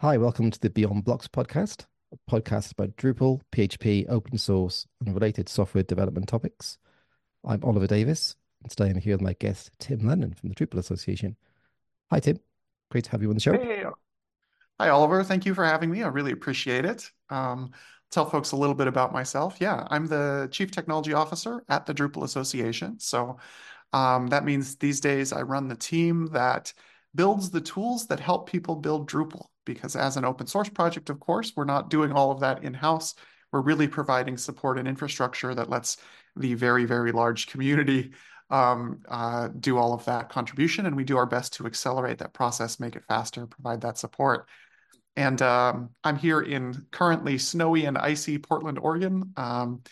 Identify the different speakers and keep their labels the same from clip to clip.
Speaker 1: Hi, welcome to the Beyond Blocks podcast, a podcast about Drupal, PHP, open source, and related software development topics. I'm Oliver Davies, and today I'm here with my guest, Tim Lehnen from the Drupal Association. Hi, Tim. Great to have you on the show.
Speaker 2: Hey, hi, Oliver. Thank you for having me. I really appreciate it. Um, tell folks a little bit about myself. Yeah, I'm the Chief Technology Officer at the Drupal Association. So um, that means these days I run the team that builds the tools that help people build Drupal because as an open source project, of course, we're not doing all of that in-house. We're really providing support and infrastructure that lets the very, very large community um, uh, do all of that contribution, and we do our best to accelerate that process, make it faster, provide that support. And um, I'm here in currently snowy and icy Portland, Oregon. Um,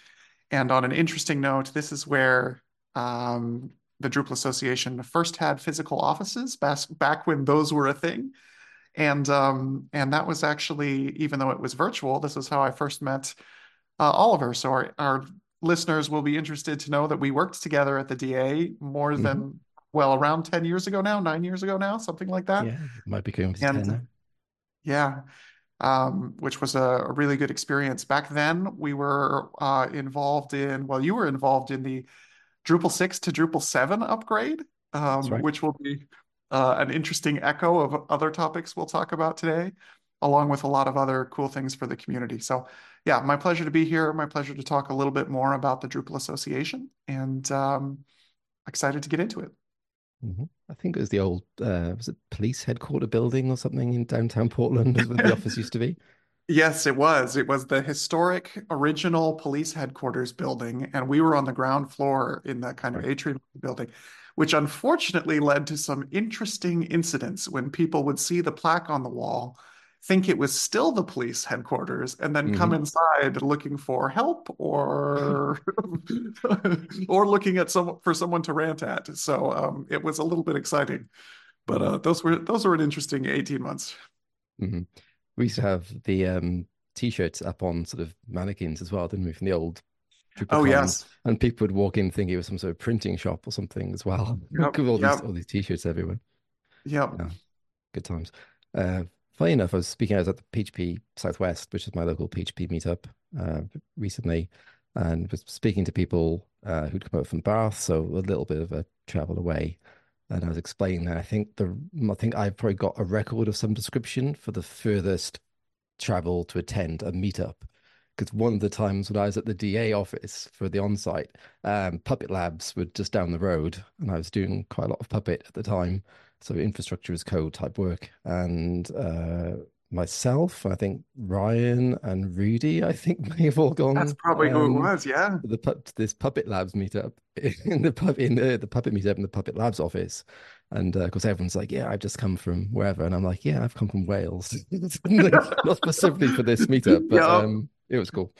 Speaker 2: and on an interesting note, this is where um, the Drupal Association first had physical offices back, back when those were a thing and um, and that was actually even though it was virtual this is how i first met uh, oliver so our, our listeners will be interested to know that we worked together at the da more mm-hmm. than well around 10 years ago now nine years ago now something like that
Speaker 1: yeah might be going to 10 now.
Speaker 2: yeah um, which was a, a, really good experience back then we were uh, involved in well you were involved in the drupal 6 to drupal 7 upgrade um, right. which will be uh, an interesting echo of other topics we'll talk about today, along with a lot of other cool things for the community. So, yeah, my pleasure to be here. My pleasure to talk a little bit more about the Drupal Association, and um, excited to get into it.
Speaker 1: Mm-hmm. I think it was the old uh, was it police headquarter building or something in downtown Portland, where the office used to be.
Speaker 2: Yes, it was. It was the historic original police headquarters building, and we were on the ground floor in that kind of atrium building which unfortunately led to some interesting incidents when people would see the plaque on the wall, think it was still the police headquarters, and then mm-hmm. come inside looking for help or or looking at some for someone to rant at. So um, it was a little bit exciting, but uh, those were those were an interesting eighteen months.
Speaker 1: Mm-hmm. We used to have the um, t-shirts up on sort of mannequins as well, didn't we? From the old
Speaker 2: oh yes,
Speaker 1: and people would walk in thinking it was some sort of printing shop or something as well. Yep, all yep. these all these t-shirts everywhere.
Speaker 2: Yep. Yeah,
Speaker 1: good times. Uh, funny enough, I was speaking. I was at the PHP Southwest, which is my local PHP meetup, uh, recently, and was speaking to people uh, who'd come out from Bath, so a little bit of a travel away. And I was explaining that I think the I think I've probably got a record of some description for the furthest travel to attend a meetup. Because one of the times when I was at the DA office for the on-site, um, Puppet Labs were just down the road, and I was doing quite a lot of Puppet at the time, so infrastructure as code type work, and uh, myself, I think Ryan and Rudy, I think may have all gone.
Speaker 2: That's probably um, who it um, was, yeah.
Speaker 1: The this Puppet Labs meetup in the pub in the, the Puppet meetup in the Puppet Labs office. And uh, of course, everyone's like, "Yeah, I've just come from wherever," and I'm like, "Yeah, I've come from Wales, not specifically for this meetup, but um, it was cool.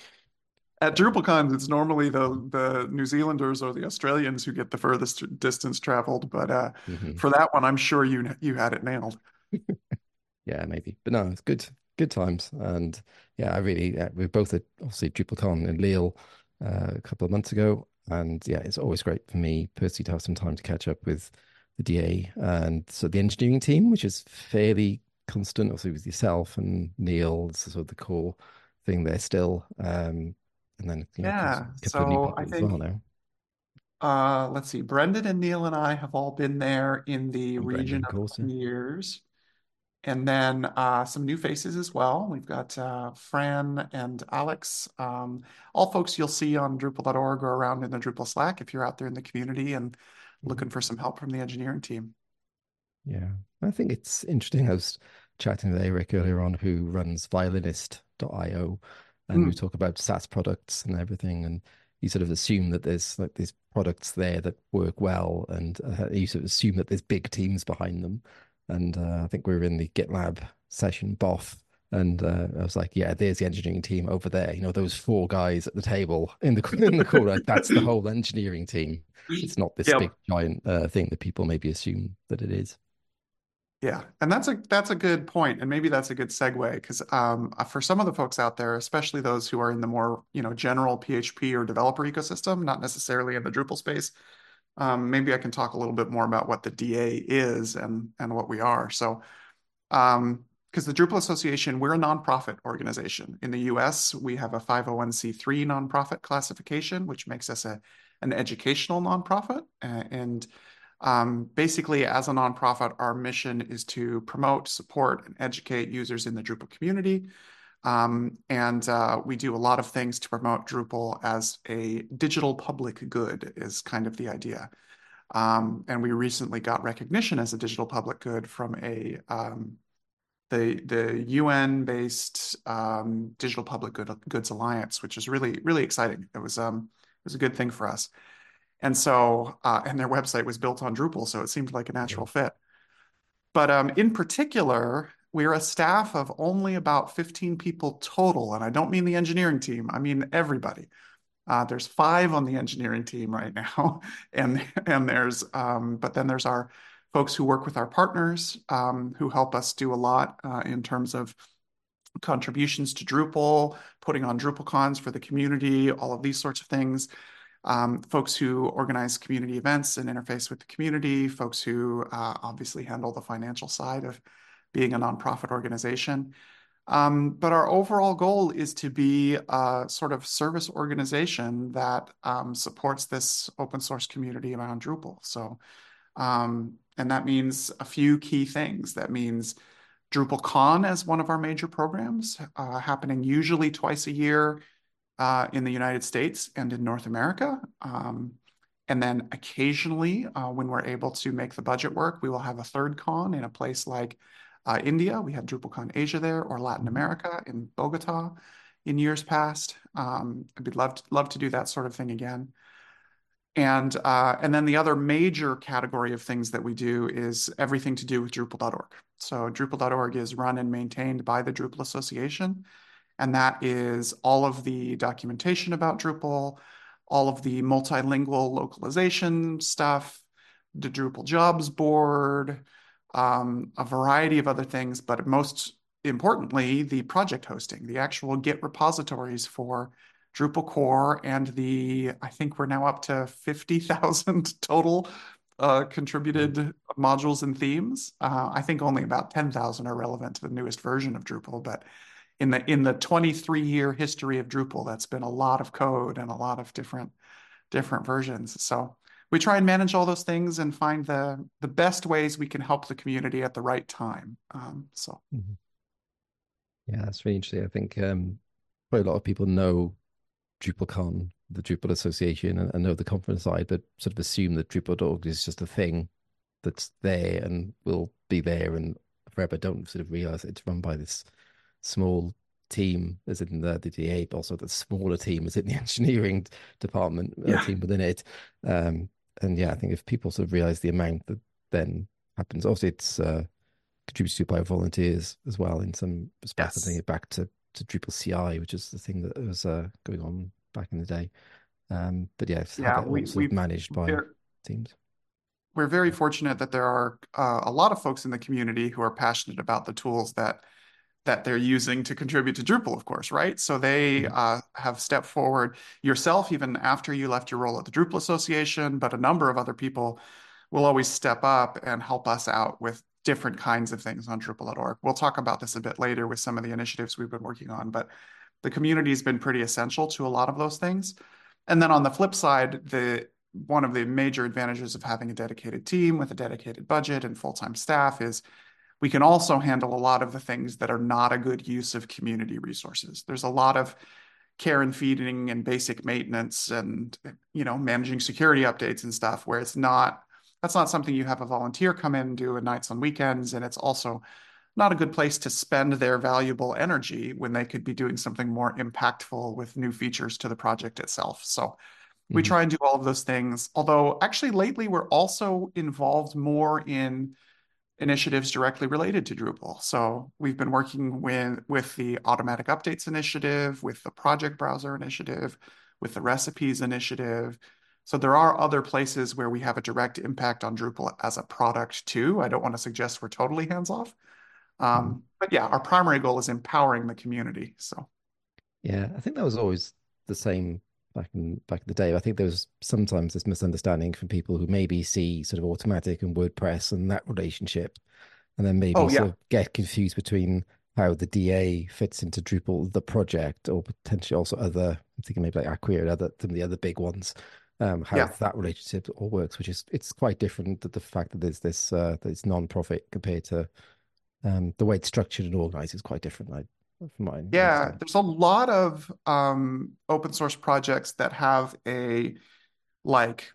Speaker 2: At DrupalCon, it's normally the the New Zealanders or the Australians who get the furthest distance traveled, but uh, mm-hmm. for that one, I'm sure you you had it nailed.
Speaker 1: Yeah, maybe, but no, it's good good times, and yeah, I really yeah, we both at obviously DrupalCon in Lille uh, a couple of months ago, and yeah, it's always great for me personally to have some time to catch up with the DA and so the engineering team, which is fairly constant, also with yourself and Neil, sort of the core thing there still. Um, and then
Speaker 2: you know, yeah, so I think well uh, let's see, Brendan and Neil and I have all been there in the and region Brendan, of years. And then uh, some new faces as well. We've got uh, Fran and Alex, um, all folks you'll see on Drupal.org or around in the Drupal Slack if you're out there in the community and mm-hmm. looking for some help from the engineering team.
Speaker 1: Yeah, I think it's interesting. I was chatting with Eric earlier on, who runs violinist.io, and mm. we talk about SaaS products and everything. And you sort of assume that there's like these products there that work well, and uh, you sort of assume that there's big teams behind them. And uh, I think we were in the GitLab session, BOF, and uh, I was like, "Yeah, there's the engineering team over there. You know, those four guys at the table in the in the corner. that's the whole engineering team. It's not this yep. big giant uh, thing that people maybe assume that it is."
Speaker 2: Yeah, and that's a that's a good point, and maybe that's a good segue because um, uh, for some of the folks out there, especially those who are in the more you know general PHP or developer ecosystem, not necessarily in the Drupal space, um, maybe I can talk a little bit more about what the DA is and and what we are. So, um, because the Drupal Association, we're a nonprofit organization. In the US, we have a 501c3 nonprofit classification, which makes us a, an educational nonprofit. And um, basically, as a nonprofit, our mission is to promote, support, and educate users in the Drupal community. Um, and uh, we do a lot of things to promote Drupal as a digital public good, is kind of the idea. Um, and we recently got recognition as a digital public good from a um, the the UN based um, Digital Public Good, Goods Alliance, which is really really exciting. It was um it was a good thing for us, and so uh, and their website was built on Drupal, so it seemed like a natural fit. But um, in particular, we're a staff of only about 15 people total, and I don't mean the engineering team; I mean everybody. Uh, there's five on the engineering team right now, and and there's um, but then there's our folks who work with our partners um, who help us do a lot uh, in terms of contributions to Drupal, putting on DrupalCons for the community, all of these sorts of things. Um, folks who organize community events and interface with the community, folks who uh, obviously handle the financial side of being a nonprofit organization. Um, but our overall goal is to be a sort of service organization that um, supports this open source community around Drupal. So um, and that means a few key things. That means DrupalCon as one of our major programs, uh, happening usually twice a year uh, in the United States and in North America. Um, and then occasionally, uh, when we're able to make the budget work, we will have a third con in a place like uh, India. We had DrupalCon Asia there, or Latin America in Bogota in years past. Um, I'd love to, love to do that sort of thing again. And, uh, and then the other major category of things that we do is everything to do with Drupal.org. So Drupal.org is run and maintained by the Drupal Association. And that is all of the documentation about Drupal, all of the multilingual localization stuff, the Drupal jobs board, um, a variety of other things, but most importantly, the project hosting, the actual Git repositories for Drupal core and the, I think we're now up to 50,000 total uh, contributed mm-hmm. modules and themes. Uh, I think only about 10,000 are relevant to the newest version of Drupal, but in the in the 23 year history of Drupal, that's been a lot of code and a lot of different different versions. So we try and manage all those things and find the the best ways we can help the community at the right time. Um, so.
Speaker 1: Mm-hmm. Yeah, that's really interesting. I think um, quite a lot of people know DrupalCon, the Drupal Association, and, and know the conference side, but sort of assume that Drupal.org is just a thing that's there and will be there and forever. Don't sort of realize it's run by this small team as in the, the DA, but also the smaller team as in the engineering department uh, team within it. Um, and yeah, I think if people sort of realize the amount that then happens, obviously it's uh, contributed to by volunteers as well in some respects. Yes. I think it back to to Drupal CI, which is the thing that was uh, going on back in the day. Um, but yeah, yeah, we, we've managed by teams.
Speaker 2: We're very fortunate that there are uh, a lot of folks in the community who are passionate about the tools that that they're using to contribute to Drupal, of course, right? So they mm-hmm. uh, have stepped forward yourself, even after you left your role at the Drupal Association, but a number of other people will always step up and help us out with different kinds of things on Drupal.org. We'll talk about this a bit later with some of the initiatives we've been working on, but the community has been pretty essential to a lot of those things. And then on the flip side, the one of the major advantages of having a dedicated team with a dedicated budget and full-time staff is we can also handle a lot of the things that are not a good use of community resources. There's a lot of care and feeding and basic maintenance and you know managing security updates and stuff where it's not that's not something you have a volunteer come in and do at nights on weekends. And it's also not a good place to spend their valuable energy when they could be doing something more impactful with new features to the project itself. So we mm-hmm. try and do all of those things. Although actually lately we're also involved more in initiatives directly related to Drupal. So we've been working with with the automatic updates initiative, with the project browser initiative, with the recipes initiative, so there are other places where we have a direct impact on Drupal as a product too. I don't want to suggest we're totally hands off. Um, mm-hmm. but yeah, our primary goal is empowering the community. So
Speaker 1: yeah, I think that was always the same back in back in the day. I think there was sometimes this misunderstanding from people who maybe see sort of Automattic and WordPress and that relationship and then maybe
Speaker 2: Oh
Speaker 1: sort
Speaker 2: yeah,
Speaker 1: of get confused between how the DA fits into Drupal, the project, or potentially also other, I'm thinking maybe like Acquia and other, some of the other big ones, um, how
Speaker 2: yeah.
Speaker 1: that relationship all works, which is, it's quite different that the fact that there's this, uh, that it's non-profit compared to um, the way it's structured and organized is quite different, I, from my
Speaker 2: Yeah, there's a lot of um, open source projects that have a like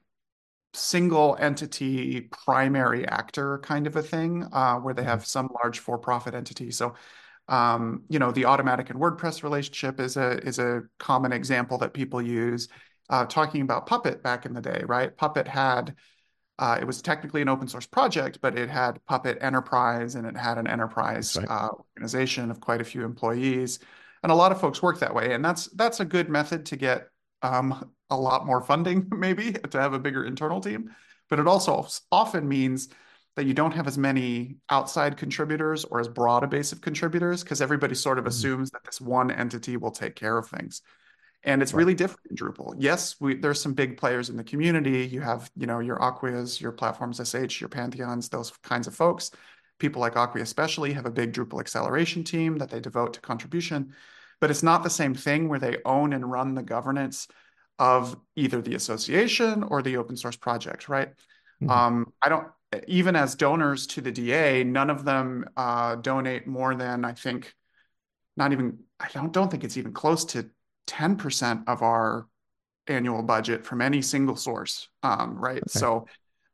Speaker 2: single entity primary actor kind of a thing, uh, where they
Speaker 1: Mhm.
Speaker 2: have some large for-profit entity. So, um, you know, the Automattic and WordPress relationship is a is a common example that people use. Uh, talking about Puppet back in the day, right? Puppet had uh, it was technically an open source project, but it had Puppet Enterprise and it had an enterprise
Speaker 1: right.
Speaker 2: uh, organization of quite a few employees. And a lot of folks work that way. And that's that's a good method to get um, a lot more funding, maybe, to have a bigger internal team. But it also often means that you don't have as many outside contributors or as broad a base of contributors because everybody sort of
Speaker 1: Mhm.
Speaker 2: assumes that this one entity will take care of things and it's
Speaker 1: Right.
Speaker 2: really different in Drupal. Yes, we, there's some big players in the community. You have, you know, your Acquias, your Platforms SH, your Pantheons, those kinds of folks. People like Acquia especially have a big Drupal acceleration team that they devote to contribution, but it's not the same thing where they own and run the governance of either the association or the open source project, right?
Speaker 1: Mhm.
Speaker 2: Um, I don't, even as donors to the DA, none of them uh, donate more than I think not even I don't don't think it's even close to 10% of our annual budget from any single source. Um, right.
Speaker 1: Okay.
Speaker 2: So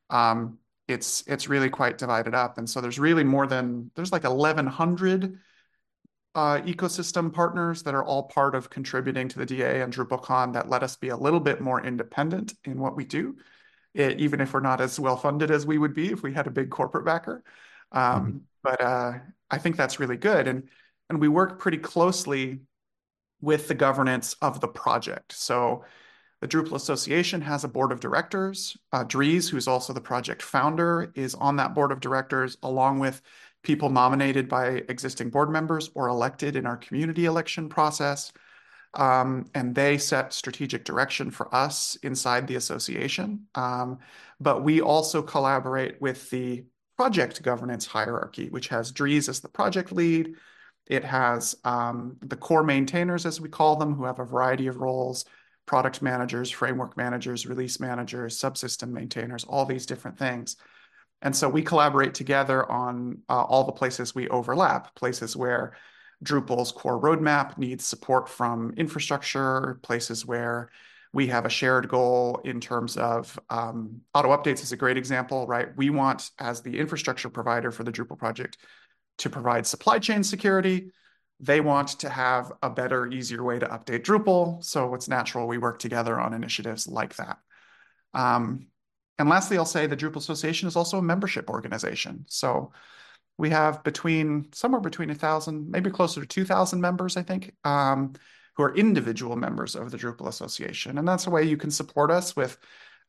Speaker 2: um, it's it's really quite divided up. And so there's really more than there's like 1100 uh, ecosystem partners that are all part of contributing to the DA and DrupalCon that let us be a little bit more independent in what we do, it, even if we're not as well funded as we would be if we had a big corporate backer.
Speaker 1: Mhm.
Speaker 2: Um, but uh, I think that's really good. And and we work pretty closely with the governance of the project. So the Drupal Association has a board of directors. Uh, Dries, who's also the project founder, is on that board of directors, along with people nominated by existing board members or elected in our community election process. Um, and they set strategic direction for us inside the association. Um, but we also collaborate with the project governance hierarchy, which has Dries as the project lead, it has um, the core maintainers, as we call them, who have a variety of roles, product managers, framework managers, release managers, subsystem maintainers, all these different things. And so we collaborate together on uh, all the places we overlap, places where Drupal's core roadmap needs support from infrastructure, places where we have a shared goal in terms of um, auto updates is a great example, right? We want, as the infrastructure provider for the Drupal project, to provide supply chain security. They want to have a better, easier way to update Drupal. So it's natural we work together on initiatives like that. Um, and lastly, I'll say the Drupal Association is also a membership organization. So we have between somewhere between a thousand, maybe closer to 2,000 members, I think, um, who are individual members of the Drupal Association. And that's a way you can support us with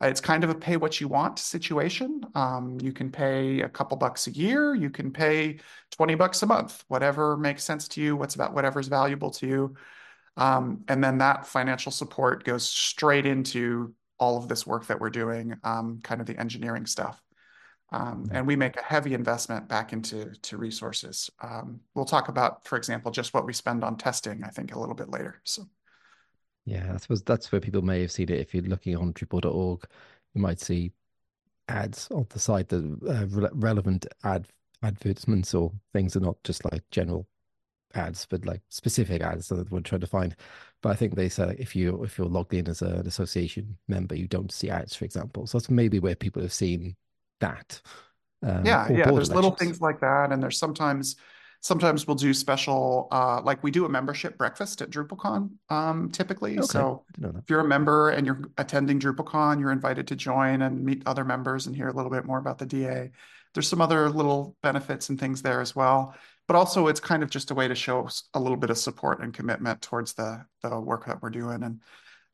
Speaker 2: it's kind of a pay what you want situation. Um, you can pay a couple bucks a year, you can pay 20 bucks a month, whatever makes sense to you, what's about whatever's valuable to you. Um, and then that financial support goes straight into all of this work that we're doing, um, kind of the engineering stuff. Um, and we make a heavy investment back into to resources. Um, we'll talk about, for example, just what we spend on testing, I think, a little bit later. So
Speaker 1: Yeah, I suppose that's where people may have seen it. If you're looking on Drupal.org, you might see ads on the side that uh, re relevant ad advertisements or things are not just like general ads, but like specific ads that we're trying to find. But I think they say like, if you if you're logged in as a, an association member, you don't see ads, for example. So that's maybe where people have seen that. Um,
Speaker 2: Yeah, yeah, there's little things like that, and there's sometimes sometimes we'll do special uh like we do a membership breakfast at DrupalCon um typically.
Speaker 1: Okay,
Speaker 2: So
Speaker 1: I didn't know that.
Speaker 2: if you're a member and you're attending DrupalCon, you're invited to join and meet other members and hear a little bit more about the DA. There's some other little benefits and things there as well. But also it's kind of just a way to show a little bit of support and commitment towards the the work that we're doing. And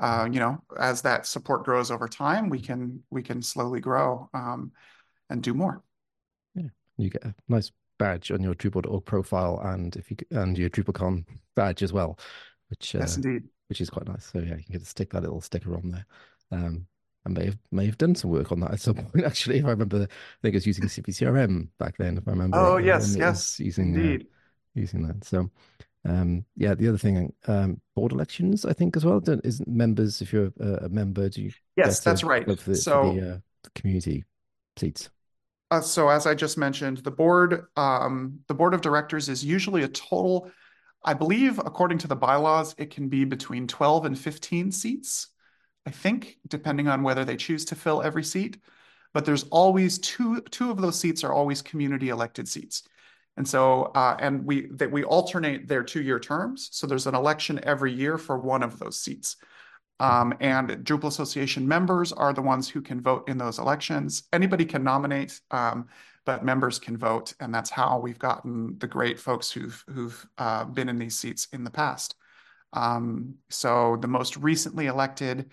Speaker 2: uh, you know, as that support grows over time, we can we can slowly grow um and do more.
Speaker 1: Yeah, you get a nice badge on your Drupal.org profile, and if you and your DrupalCon badge as well, which
Speaker 2: Yes,
Speaker 1: uh,
Speaker 2: indeed.
Speaker 1: which is quite nice. So yeah, you can get to stick that little sticker on there. Um, I may have may have done some work on that at some point. Actually, if I remember, I think I was using CiviCRM back then. If I remember,
Speaker 2: Oh,
Speaker 1: right,
Speaker 2: yes,
Speaker 1: and it was
Speaker 2: yes,
Speaker 1: using uh,
Speaker 2: indeed.
Speaker 1: using that. So, um, yeah, the other thing, um, board elections, I think as well. Don't, isn't members if you're a, a member, do you
Speaker 2: Yes, that's right.
Speaker 1: the for the,
Speaker 2: So
Speaker 1: uh, the community seats?
Speaker 2: Uh, so as I just mentioned, the board, um, the board of directors is usually a total, I believe, according to the bylaws, it can be between 12 and 15 seats, I think, depending on whether they choose to fill every seat. But there's always two, two of those seats are always community elected seats. And so, uh, and we that we alternate their two-year terms. So there's an election every year for one of those seats. Um, and Drupal Association members are the ones who can vote in those elections. Anybody can nominate, um, but members can vote, and that's how we've gotten the great folks who've who've uh, been in these seats in the past. Um, so the most recently elected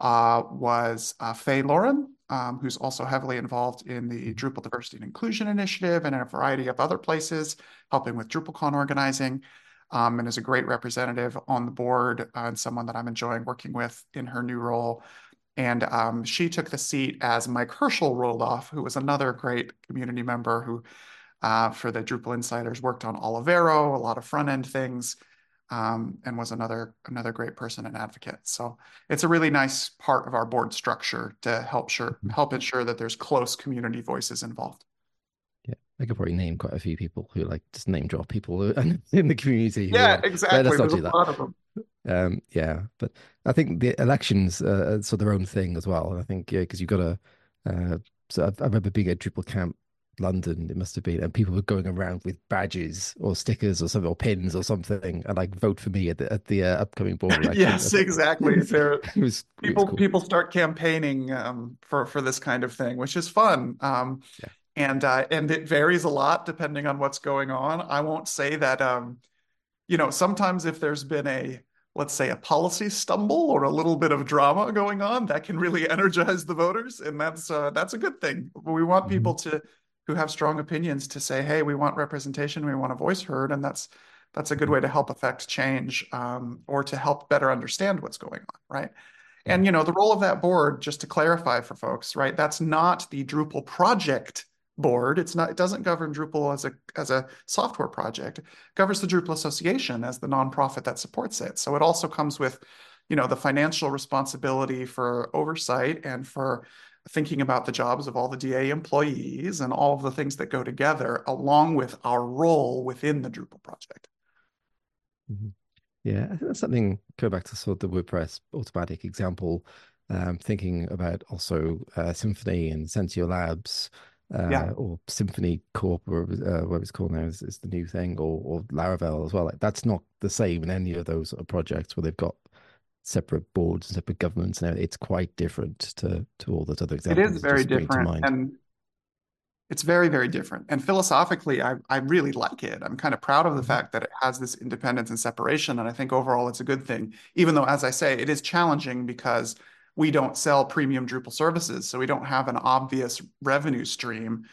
Speaker 2: uh, was uh, Fei Lauren, um, who's also heavily involved in the Drupal Diversity and Inclusion Initiative and in a variety of other places, helping with DrupalCon organizing um, and is a great representative on the board uh, and someone that I'm enjoying working with in her new role. And um, she took the seat as Mike Herchel rolled off, who was another great community member who, uh, for the Drupal Insiders, worked on Olivero, a lot of front end things, um, and was another another great person and advocate. So it's a really nice part of our board structure to help sure
Speaker 1: Mhm.
Speaker 2: help ensure that there's close community voices involved.
Speaker 1: I could probably name quite a few people who like just name drop people in the community
Speaker 2: Yeah,
Speaker 1: like,
Speaker 2: exactly.
Speaker 1: let's not
Speaker 2: There's
Speaker 1: do that.
Speaker 2: lot of them.
Speaker 1: Um, yeah, but I think the elections uh, are sort of their own thing as well. And I think yeah, because you've got to. Uh, so I, I remember being at Drupal Camp London. It must have been, and people were going around with badges or stickers or something or pins or something, and like vote for me at the at the uh, upcoming board election.
Speaker 2: Yes, exactly. There,
Speaker 1: It was it was
Speaker 2: people
Speaker 1: cool.
Speaker 2: people start campaigning um, for for this kind of thing, which is fun. Um,
Speaker 1: Yeah.
Speaker 2: And uh, and it varies a lot depending on what's going on. I won't say that um, you know, sometimes if there's been a let's say a policy stumble or a little bit of drama going on, that can really energize the voters, and that's uh, that's a good thing. We want people
Speaker 1: Mhm.
Speaker 2: to who have strong opinions to say, "Hey, we want representation, we want a voice heard," and that's that's a good way to help affect change um, or to help better understand what's going on, right? And you know, the role of that board, just to clarify for folks, right? That's not the Drupal project board. It's not, it doesn't govern Drupal as a as a software project. It governs the Drupal Association as the nonprofit that supports it. So it also comes with, you know, the financial responsibility for oversight and for thinking about the jobs of all the DA employees and all of the things that go together, along with our role within the Drupal project.
Speaker 1: Mhm. Yeah, I think that's something, go back to sort of the WordPress Automattic example, um, thinking about also uh, Symfony and Sensio Labs, uh,
Speaker 2: Yeah.
Speaker 1: or Symfony Corp, or uh, what it's called now is, is the new thing, or, or Laravel as well. Like, that's not the same in any of those sort of projects where they've got separate boards and separate governments everything. It's quite different to to all those other examples
Speaker 2: It
Speaker 1: is
Speaker 2: very different, and it's very, very different. And philosophically, I, I really like it. I'm kind of proud of the
Speaker 1: Mhm.
Speaker 2: fact that it has this independence and separation. And I think overall it's a good thing, even though, as I say, it is challenging because we don't sell premium Drupal services. So we don't have an obvious revenue stream.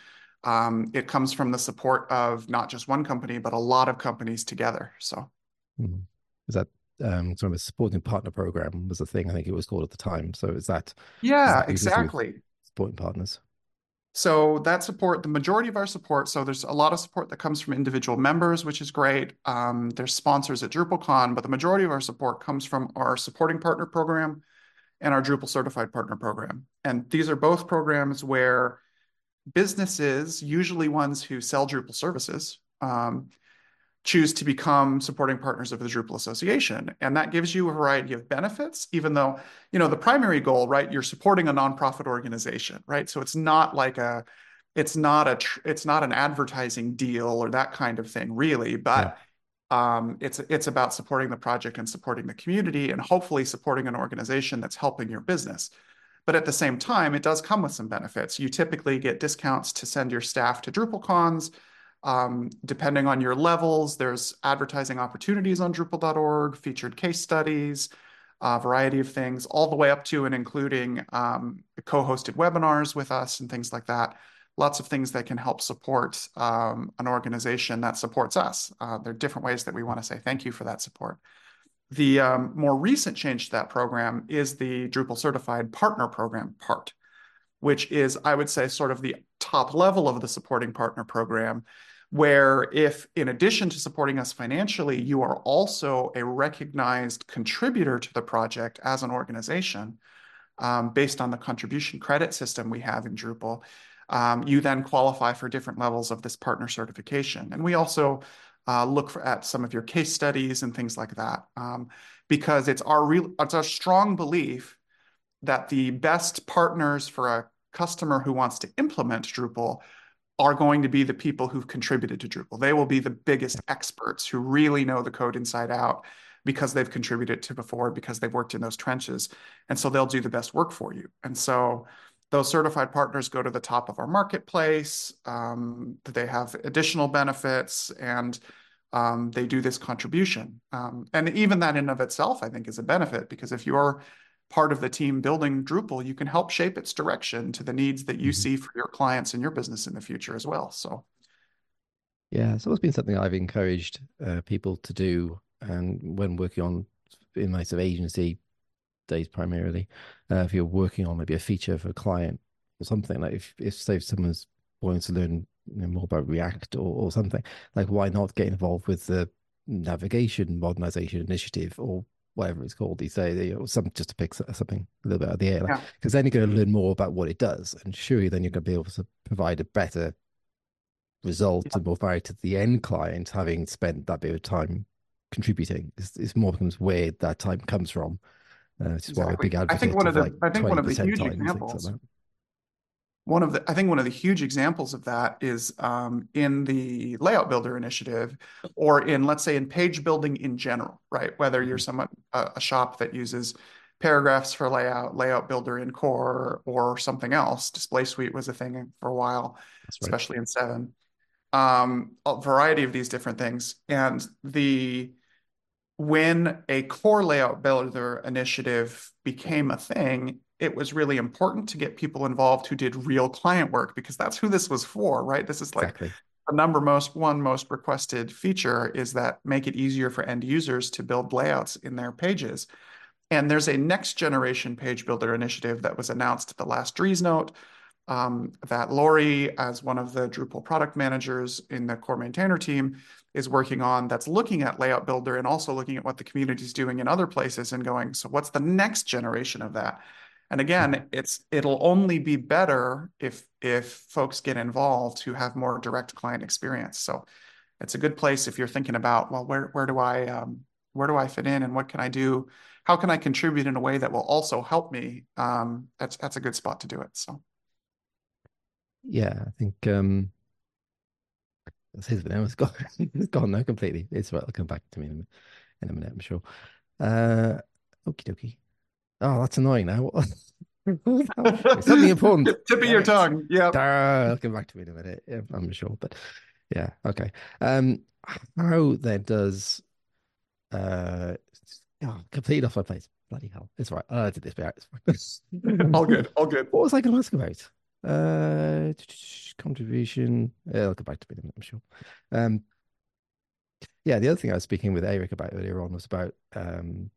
Speaker 2: Um, it comes from the support of not just one company, but a lot of companies together. So
Speaker 1: Mhm. Is that um, sort of a supporting partner program was the thing I think it was called at the time. So is that
Speaker 2: yeah,
Speaker 1: is that anything to do with
Speaker 2: exactly.
Speaker 1: supporting partners?
Speaker 2: So that support, the majority of our support, so there's a lot of support that comes from individual members, which is great. Um, there's sponsors at DrupalCon, but the majority of our support comes from our supporting partner program and our Drupal certified partner program. And these are both programs where businesses, usually ones who sell Drupal services, um, choose to become supporting partners of the Drupal Association. And that gives you a variety of benefits, even though, you know, the primary goal, right, you're supporting a nonprofit organization, right? So it's not like a, it's not a, it's not an advertising deal or that kind of thing, really,
Speaker 1: Yeah.
Speaker 2: Um, it's it's about supporting the project and supporting the community and hopefully supporting an organization that's helping your business. But at the same time, it does come with some benefits. You typically get discounts to send your staff to DrupalCons. Um, depending on your levels, there's advertising opportunities on Drupal.org, featured case studies, a variety of things, all the way up to and including um, co-hosted webinars with us and things like that. Lots of things that can help support um, an organization that supports us. Uh, there are different ways that we want to say thank you for that support. The um, more recent change to that program is the Drupal Certified Partner Program part, which is, I would say, sort of the top level of the supporting partner program, where if in addition to supporting us financially, you are also a recognized contributor to the project as an organization, um, based on the contribution credit system we have in Drupal, um, you then qualify for different levels of this partner certification. And we also uh, look for, at some of your case studies and things like that, um, because it's our real, it's our strong belief that the best partners for a customer who wants to implement Drupal are going to be the people who've contributed to Drupal. They will be the biggest experts who really know the code inside out because they've contributed to before, because they've worked in those trenches. And so they'll do the best work for you. And so those certified partners go to the top of our marketplace. Um, they have additional benefits and um, they do this contribution. Um, and even that in of itself, I think, is a benefit because if you're part of the team building Drupal, you can help shape its direction to the needs that you mm-hmm. see for your clients and your business in the future as well. So,
Speaker 1: yeah, it's always been something I've encouraged uh, people to do and when working on in my sort of agency days primarily, uh, if you're working on maybe a feature for a client or something, like if, if say if someone's wanting to learn you know, more about React or, or something, like why not get involved with the navigation modernization initiative or whatever it's called these days, know, some just to pick something a little bit out of the air, because like, then you're going to learn more about what it does, and surely then you're going to be able to provide a better result yeah. and more value to the end client, having spent that bit of time contributing. It's, it's more becomes where that time comes from. Uh, which is exactly. why a big advocate I think one of, the like I think one of the huge examples. Like
Speaker 2: one of the I think one of the huge examples of that is um, in the layout builder initiative, or in let's say in page building in general, right? Whether you're mm-hmm. someone a, a shop that uses paragraphs for layout, layout builder in core, or something else. Display Suite was a thing for a while, right. especially in seven. Um, a variety of these different things, and the when a core layout builder initiative became a thing, it was really important to get people involved who did real client work because that's who this was for, right? This is like exactly. the number most one most requested feature is that make it easier for end users to build layouts in their pages. And there's a next generation page builder initiative that was announced at the last Driesnote um, that Lauri, as one of the Drupal product managers in the core maintainer team, is working on that's looking at layout builder and also looking at what the community is doing in other places and going so what's the next generation of that? And again mm-hmm. it's it'll only be better if if folks get involved who have more direct client experience. So it's a good place if you're thinking about well where where do i um, where do i fit in and what can i do? How can i contribute in a way that will also help me? Um, that's that's a good spot to do it so.
Speaker 1: Yeah i think um that's his now. It's gone. it's gone now completely. It's right. It'll come back to me in a minute. In a minute I'm sure. Uh, okie dokie. Oh, that's annoying now. it's something important.
Speaker 2: Tip of your tongue. Yeah.
Speaker 1: I'll come back to me in a minute. Yeah, I'm sure. But yeah, okay. Um, how then does uh, oh, complete off my place. Bloody hell. It's right. I did this
Speaker 2: bit. all good. All good.
Speaker 1: What was I going to ask about? Uh, contribution. I'll come back to it, I'm sure. Um, yeah, the other thing I was speaking with Eric about earlier on was about um,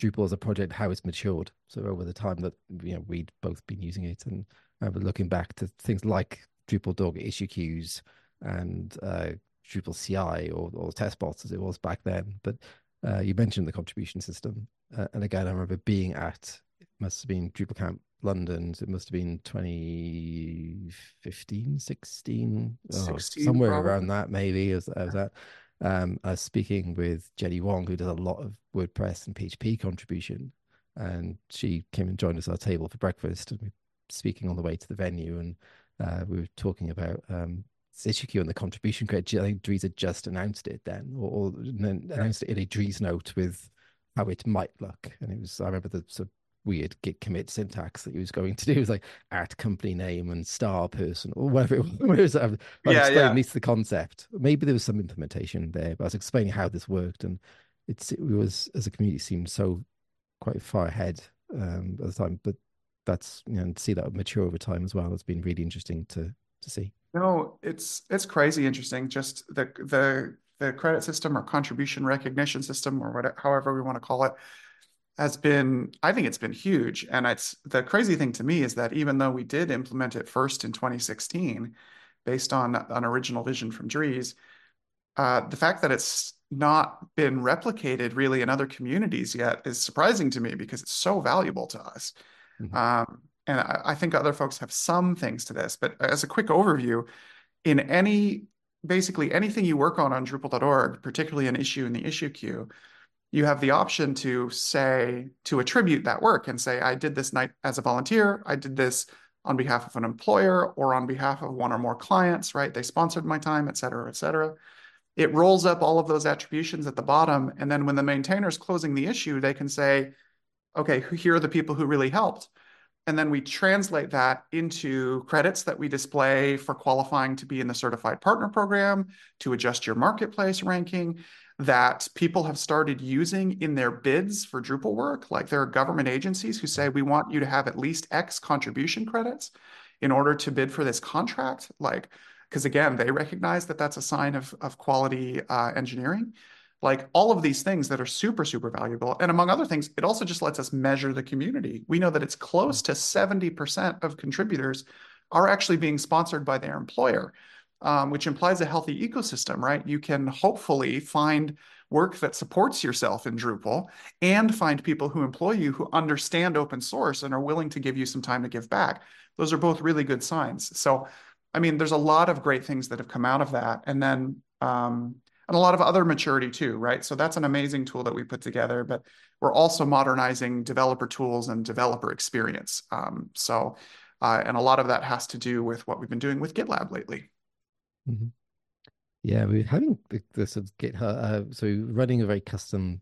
Speaker 1: Drupal as a project, how it's matured. So over the time that you know we'd both been using it, and I was looking back to things like Drupal.org issue queues and uh, Drupal CI or, or test bots as it was back then. But uh, you mentioned the contribution system, uh, and again, I remember being at must have been DrupalCamp London's. It must have been 2015, 16, 16 somewhere probably. around that, maybe. As, as that, um, I was speaking with Jenny Wong, who does a lot of WordPress and PHP contribution, and she came and joined us at our table for breakfast. And we were speaking on the way to the venue, and uh, we were talking about um, HQ and the contribution credit. I think Dries had just announced it then, or, or announced it in a Driesnote with how it might look. And it was, I remember the sort of weird git commit syntax that he was going to do. It was like at company name and star person or whatever it was. I was yeah, yeah. at least the concept. Maybe there was some implementation there, but I was explaining how this worked, and it's it was as a community seemed so quite far ahead um, at the time. But that's you know to see that mature over time as well. It's been really interesting to to see.
Speaker 2: No, it's it's crazy interesting. Just the the the credit system or contribution recognition system or whatever, however we want to call it, has been, I think it's been huge. And it's the crazy thing to me is that even though we did implement it first in 2016, based on an original vision from Dries, uh, the fact that it's not been replicated really in other communities yet is surprising to me because it's so valuable to us. Mm-hmm. Um, and I, I, think other folks have some things to this, but as a quick overview, in any basically anything you work on on Drupal.org, particularly an issue in the issue queue, you have the option to say to attribute that work and say, I did this night as a volunteer, I did this on behalf of an employer or on behalf of one or more clients, right? They sponsored my time, et cetera, et cetera. It rolls up all of those attributions at the bottom. And then when the maintainer is closing the issue, they can say, okay, here are the people who really helped. And then we translate that into credits that we display for qualifying to be in the certified partner program, to adjust your marketplace ranking, that people have started using in their bids for Drupal work. Like there are government agencies who say, we want you to have at least X contribution credits in order to bid for this contract. Like, because again, they recognize that that's a sign of, of quality uh, engineering. Like all of these things that are super, super valuable. And among other things, it also just lets us measure the community. We know that it's close to 70% of contributors are actually being sponsored by their employer um, which implies a healthy ecosystem, right? You can hopefully find work that supports yourself in Drupal and find people who employ you who understand open source and are willing to give you some time to give back. Those are both really good signs. So, I mean, there's a lot of great things that have come out of that. And then, um, and a lot of other maturity too, right? So that's an amazing tool that we put together, but we're also modernizing developer tools and developer experience. Um, so, uh, and a lot of that has to do with what we've been doing with GitLab lately.
Speaker 1: Mm-hmm. Yeah, we're having the, the sort of GitHub, uh, so running a very custom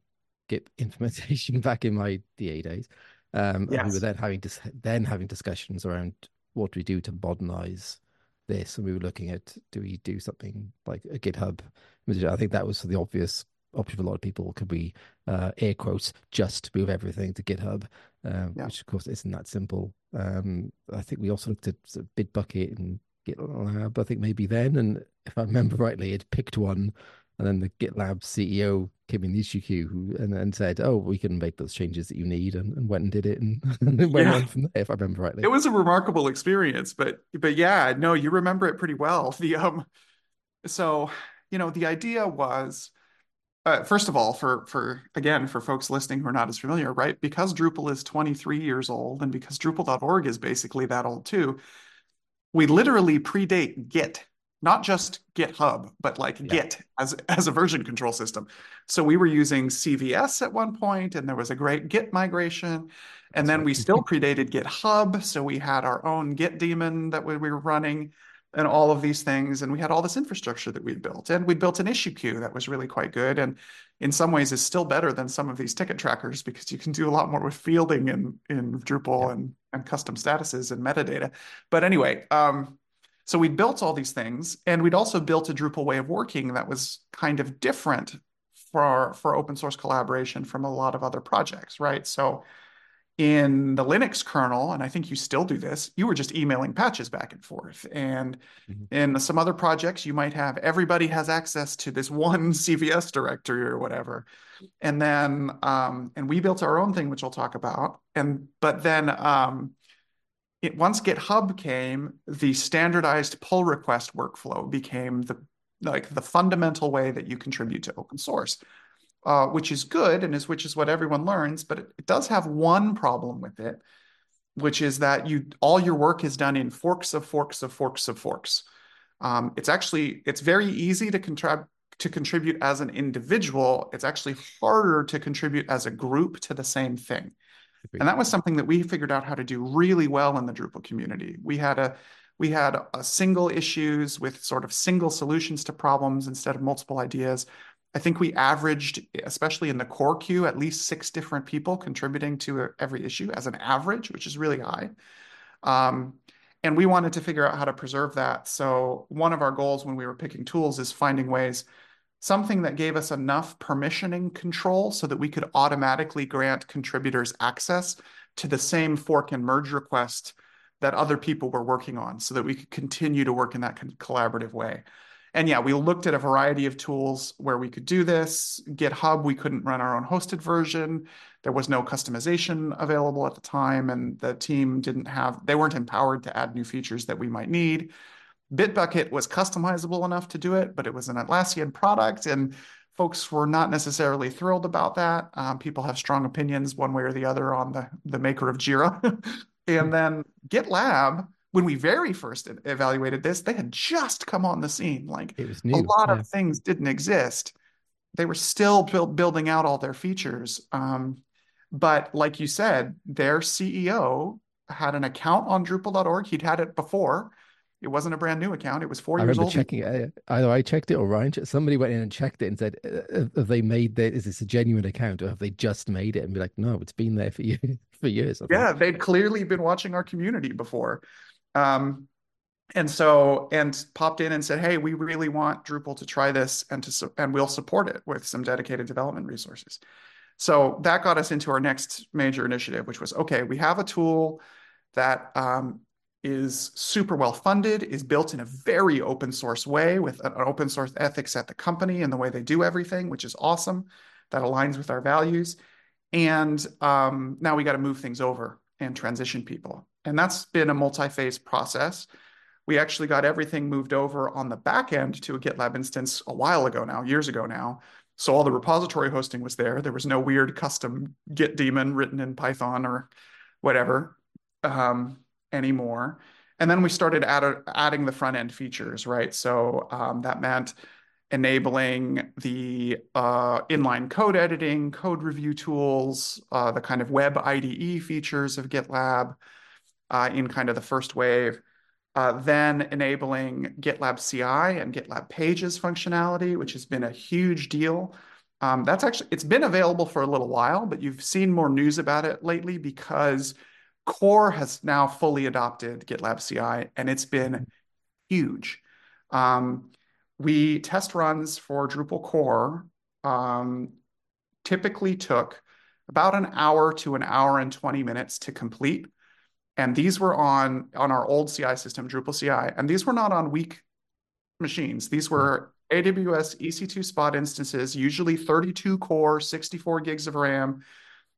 Speaker 1: Git implementation back in my DA days. Um, yes. we were then having to then having discussions around what do we do to modernize this, and we were looking at do we do something like a GitHub? I think that was the obvious option for a lot of people. Could we uh, air quotes just move everything to GitHub, um, yeah. which of course isn't that simple. Um, I think we also looked at sort of Bitbucket and GitLab, I think maybe then, and if I remember rightly, it picked one, and then the GitLab CEO came in the issue queue and, and said, "Oh, we can make those changes that you need," and, and went and did it, and, and it went yeah. on from there. If I remember rightly,
Speaker 2: it was a remarkable experience. But but yeah, no, you remember it pretty well. The um, so you know, the idea was. Uh, first of all, for for again for folks listening who are not as familiar, right? Because Drupal is 23 years old, and because Drupal.org is basically that old too, we literally predate Git, not just GitHub, but like yeah. Git as, as a version control system. So we were using CVS at one point, and there was a great Git migration. And That's then right. we still predated GitHub. So we had our own Git daemon that we were running and all of these things. And we had all this infrastructure that we'd built. And we built an issue queue that was really quite good. And in some ways is still better than some of these ticket trackers because you can do a lot more with fielding in, in Drupal yeah. and, and custom statuses and metadata. But anyway, um, so we built all these things and we'd also built a Drupal way of working that was kind of different for, for open source collaboration from a lot of other projects, right? So in the Linux kernel, and I think you still do this, you were just emailing patches back and forth. And mm-hmm. in some other projects, you might have everybody has access to this one CVS directory or whatever. And then, um, and we built our own thing, which I'll talk about. And, but then, um, it, once GitHub came, the standardized pull request workflow became the like the fundamental way that you contribute to open source uh, which is good and is which is what everyone learns, but it, it, does have one problem with it, which is that you all your work is done in forks of forks of forks of forks. Um, it's actually it's very easy to contrib- to contribute as an individual. It's actually harder to contribute as a group to the same thing. And that was something that we figured out how to do really well in the Drupal community. We had a we had a single issues with sort of single solutions to problems instead of multiple ideas. I think we averaged, especially in the core queue, at least six different people contributing to every issue as an average, which is really high. Um, and we wanted to figure out how to preserve that. So one of our goals when we were picking tools is finding ways, something that gave us enough permissioning control so that we could automatically grant contributors access to the same fork and merge request that other people were working on so that we could continue to work in that collaborative way. And yeah, we looked at a variety of tools where we could do this. GitHub, we couldn't run our own hosted version. There was no customization available at the time, and the team didn't have, they weren't empowered to add new features that we might need. Bitbucket was customizable enough to do it, but it was an Atlassian product, and folks were not necessarily thrilled about that. Um, people have strong opinions one way or the other on the, the maker of Jira. and then GitLab, when we very first evaluated this, they had just come on the scene. Like
Speaker 1: it was new.
Speaker 2: a lot yeah. of things didn't exist. They were still build, building out all their features. Um, but like you said, their CEO had an account on Drupal.org. He'd had it before it wasn't a brand new account. It was four
Speaker 1: I
Speaker 2: years old.
Speaker 1: checking it. Either I checked it or Ryan. Somebody went in and checked it and said, uh, "Have they made that? Is this a genuine account, or have they just made it?" And be like, "No, it's been there for years. For years."
Speaker 2: Yeah, they'd clearly been watching our community before, um, and so and popped in and said, "Hey, we really want Drupal to try this, and to and we'll support it with some dedicated development resources." So that got us into our next major initiative, which was okay. We have a tool that um, is super well funded, is built in a very open source way with an open source ethics at the company and the way they do everything, which is awesome. That aligns with our values. And um, now we got to move things over and transition people. And that's been a multi-phase process. We actually got everything moved over on the back end to a GitLab instance a while ago now, years ago now. So all the repository hosting was there. There was no weird custom Git daemon written in Python or whatever. Um, anymore. And then we started add, adding the front end features, right? So um, that meant enabling the uh, inline code editing, code review tools, uh, the kind of web IDE features of GitLab uh, in kind of the first wave. Uh, then enabling GitLab CI and GitLab Pages functionality, which has been a huge deal. Um, that's actually, it's been available for a little while, but you've seen more news about it lately because Core has now fully adopted GitLab CI, and it's been huge. Um, we test runs for Drupal core um, typically took about an hour to an hour and 20 minutes to complete. And these were on, on our old CI system, Drupal CI, and these were not on weak machines. These were AWS EC2 spot instances, usually 32 core, 64 gigs of RAM,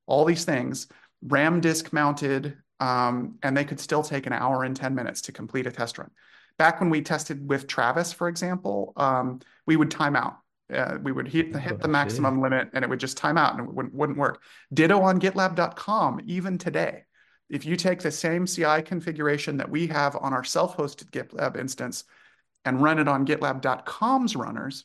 Speaker 2: all these things. RAM disk mounted, um, and they could still take an hour and 10 minutes to complete a test run. Back when we tested with Travis, for example, um, we would time out. Uh, we would hit, hit the maximum limit and it would just time out and it wouldn't, wouldn't work. Ditto on GitLab.com, even today. If you take the same CI configuration that we have on our self-hosted GitLab instance and run it on GitLab.com's runners,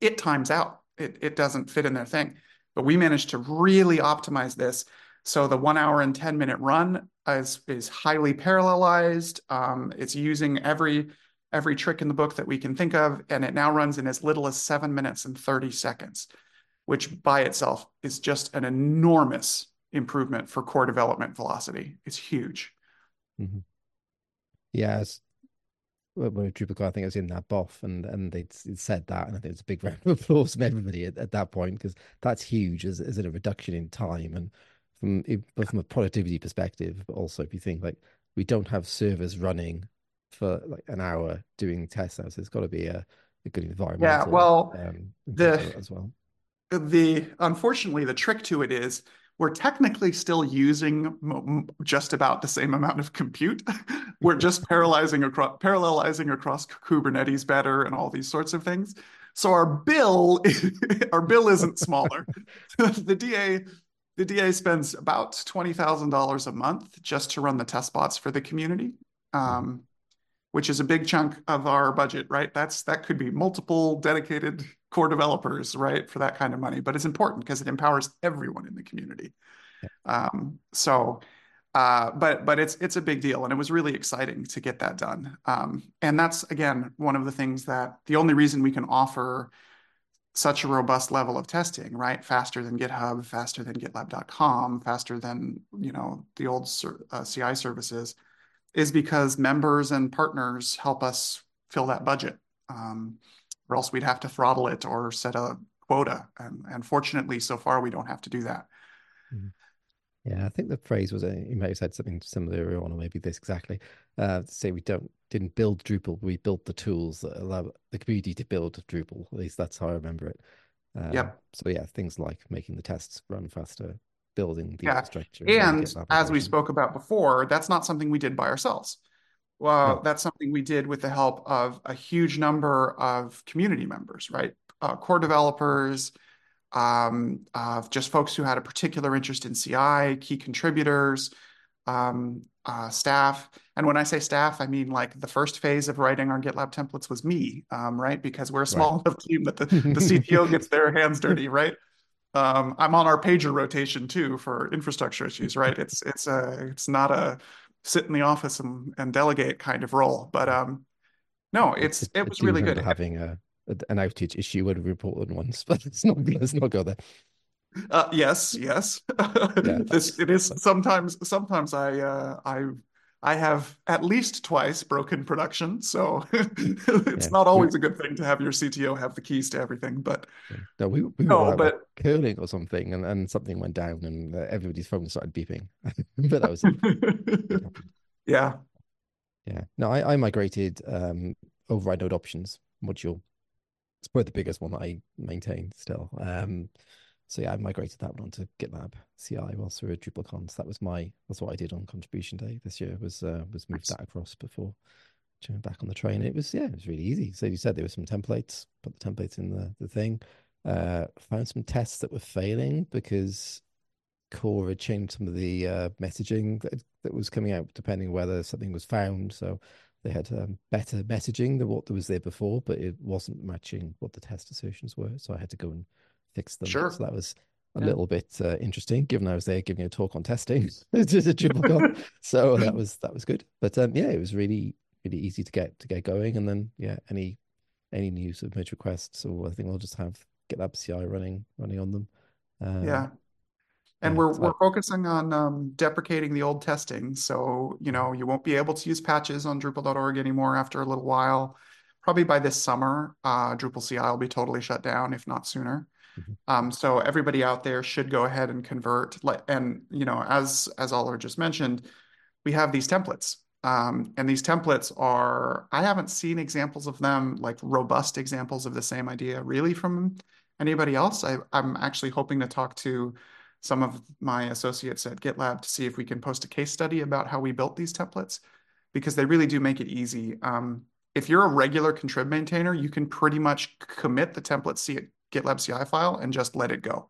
Speaker 2: it times out. It, it doesn't fit in their thing. But we managed to really optimize this so the one hour and 10 minute run is, is highly parallelized. Um, it's using every, every trick in the book that we can think of, and it now runs in as little as seven minutes and 30 seconds, which by itself is just an enormous improvement for core development velocity. It's huge.
Speaker 1: Mm-hmm. Yeah, it's, when Drupal, I think I was in that BOF, and and they said that, and I think it's a big round of applause from everybody at, at that point because that's huge as, as a reduction in time and from both from a productivity perspective, but also if you think like we don't have servers running for like an hour doing tests now, so it's got to be a, a good environment.
Speaker 2: Yeah, well, um, the as well. The unfortunately, the trick to it is we're technically still using just about the same amount of compute. we're just parallelizing across parallelizing across Kubernetes better and all these sorts of things. So our bill, our bill isn't smaller. the DA the DA spends about $20,000 a month just to run the test bots for the community, um, which is a big chunk of our budget, right? That's That could be multiple dedicated core developers, right, for that kind of money. But it's important because it empowers everyone in the community. Um, so, uh, but but it's it's a big deal, and it was really exciting to get that done. Um, and that's again one of the things that the only reason we can offer such a robust level of testing, right? Faster than GitHub, faster than GitLab.com, faster than you know the old uh, CI services, is because members and partners help us fill that budget, um, or else we'd have to throttle it or set a quota. And, and fortunately, so far we don't have to do that.
Speaker 1: Mm-hmm. Yeah, I think the phrase was, uh, you may have said something similar on, or maybe this exactly. Uh, to say we don't didn't build Drupal, we built the tools that allow the community to build Drupal. At least that's how I remember it. Um,
Speaker 2: Yep.
Speaker 1: so yeah, things like making the tests run faster, building the
Speaker 2: Yeah.
Speaker 1: infrastructure, and then the
Speaker 2: And
Speaker 1: GitLab
Speaker 2: as we spoke about before, that's not something we did by ourselves. Well, that's something we did with the help of a huge number of community members, right? Uh, core developers, um, uh, just folks who had a particular interest in CI, key contributors, um, uh, staff. And when I say staff, I mean like the first phase of writing our GitLab templates was me, um, right? Because we're a
Speaker 1: right.
Speaker 2: small enough team that the, the CTO gets their hands dirty, right? Um, I'm on our pager rotation too for infrastructure issues, right? It's it's a it's not a sit in the office and, and delegate kind of role, but um, no, it's
Speaker 1: I,
Speaker 2: it was really good.
Speaker 1: having a, an outage issue with a report once, but let's not let's not go there.
Speaker 2: Uh, yes, yes.
Speaker 1: Yeah,
Speaker 2: This it is sometimes sometimes I uh I I have at least twice broken production, so it's
Speaker 1: yeah,
Speaker 2: not always a good thing to have your CTO have the keys to everything, but
Speaker 1: yeah. no we we were
Speaker 2: no,
Speaker 1: like
Speaker 2: but
Speaker 1: curling or something, and and something went down, and uh, everybody's phone started beeping, but that was. It
Speaker 2: yeah,
Speaker 1: Yeah. No, I, I migrated um override node options module. It's probably the biggest one that I maintain still. Um, so yeah, I migrated that one onto GitLab CI whilst we were at DrupalCon. So that was my that's what I did on contribution day this year was uh, was move
Speaker 2: nice.
Speaker 1: that across before jumping back on the train. It was yeah, it was really easy. So you said there were some templates, put the templates in the the thing. Uh, found some tests that were failing because Core had changed some of the uh, messaging that, that was coming out, depending whether something was found. So they had um, better messaging than what was there before, but it wasn't matching what the test assertions were. So I had to go and fix them.
Speaker 2: Sure.
Speaker 1: So that was a
Speaker 2: Yeah.
Speaker 1: little bit uh, interesting, given I was there giving a talk on testing to the DrupalCon. So that was that was good. But um, yeah, it was really really easy to get to get going. And then yeah, any any new merge requests, or I think I'll just have GitLab CI running running on them. Um,
Speaker 2: Yeah. And
Speaker 1: yeah,
Speaker 2: we're
Speaker 1: so
Speaker 2: we're focusing on um, deprecating the old testing. So, you know, you won't be able to use patches on Drupal.org anymore after a little while. Probably by this summer, uh, Drupal CI will be totally shut down, if not sooner.
Speaker 1: Mhm.
Speaker 2: Um, so everybody out there should go ahead and convert. And you know, as as Oliver just mentioned, we have these templates. Um, and these templates are, I haven't seen examples of them, like robust examples of the same idea really from anybody else. I, I'm actually hoping to talk to some of my associates at GitLab to see if we can post a case study about how we built these templates because they really do make it easy. Um, if you're a regular contrib maintainer, you can pretty much commit the template C GitLab CI file and just let it go.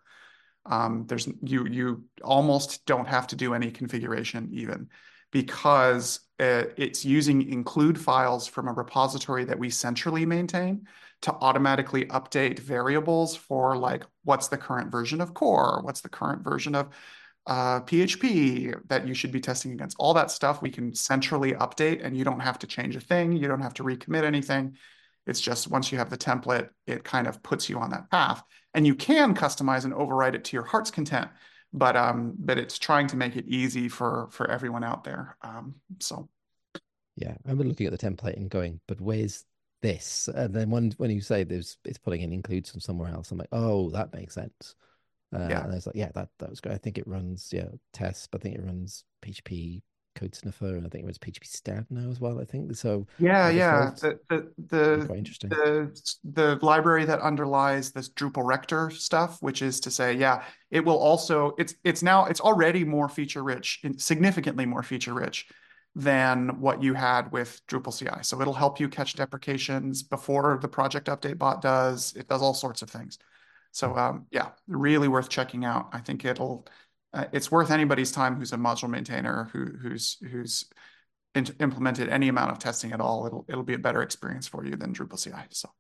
Speaker 2: Um, there's you you almost don't have to do any configuration even because uh, it's using include files from a repository that we centrally maintain to automatically update variables for like what's the current version of core, what's the current version of uh, PHP that you should be testing against. All that stuff we can centrally update and you don't have to change a thing. You don't have to recommit anything. It's just once you have the template, it kind of puts you on that path. And you can customize and override it to your heart's content, but um, but it's trying to make it easy for for everyone out there. Um, so
Speaker 1: yeah, I remember looking at the template and going, but where's this? And then when when you say there's it's putting in includes from somewhere else, I'm like, oh, that makes sense. Uh,
Speaker 2: yeah,
Speaker 1: and I was like, yeah, that that was great. I think it runs yeah tests, but I think it runs PHP Code Sniffer, and I think it was PHPStan now as well. I think so
Speaker 2: yeah, yeah. The the the
Speaker 1: quite interesting.
Speaker 2: the the library that underlies this Drupal rector stuff, which is to say, yeah, it will also it's it's now it's already more feature rich, significantly more feature rich than what you had with Drupal CI. So it'll help you catch deprecations before the project update bot does. It does all sorts of things. So um, yeah, really worth checking out. I think it'll uh, it's worth anybody's time who's a module maintainer who who's who's in implemented any amount of testing at all. It'll it'll be a better experience for you than Drupal CI. So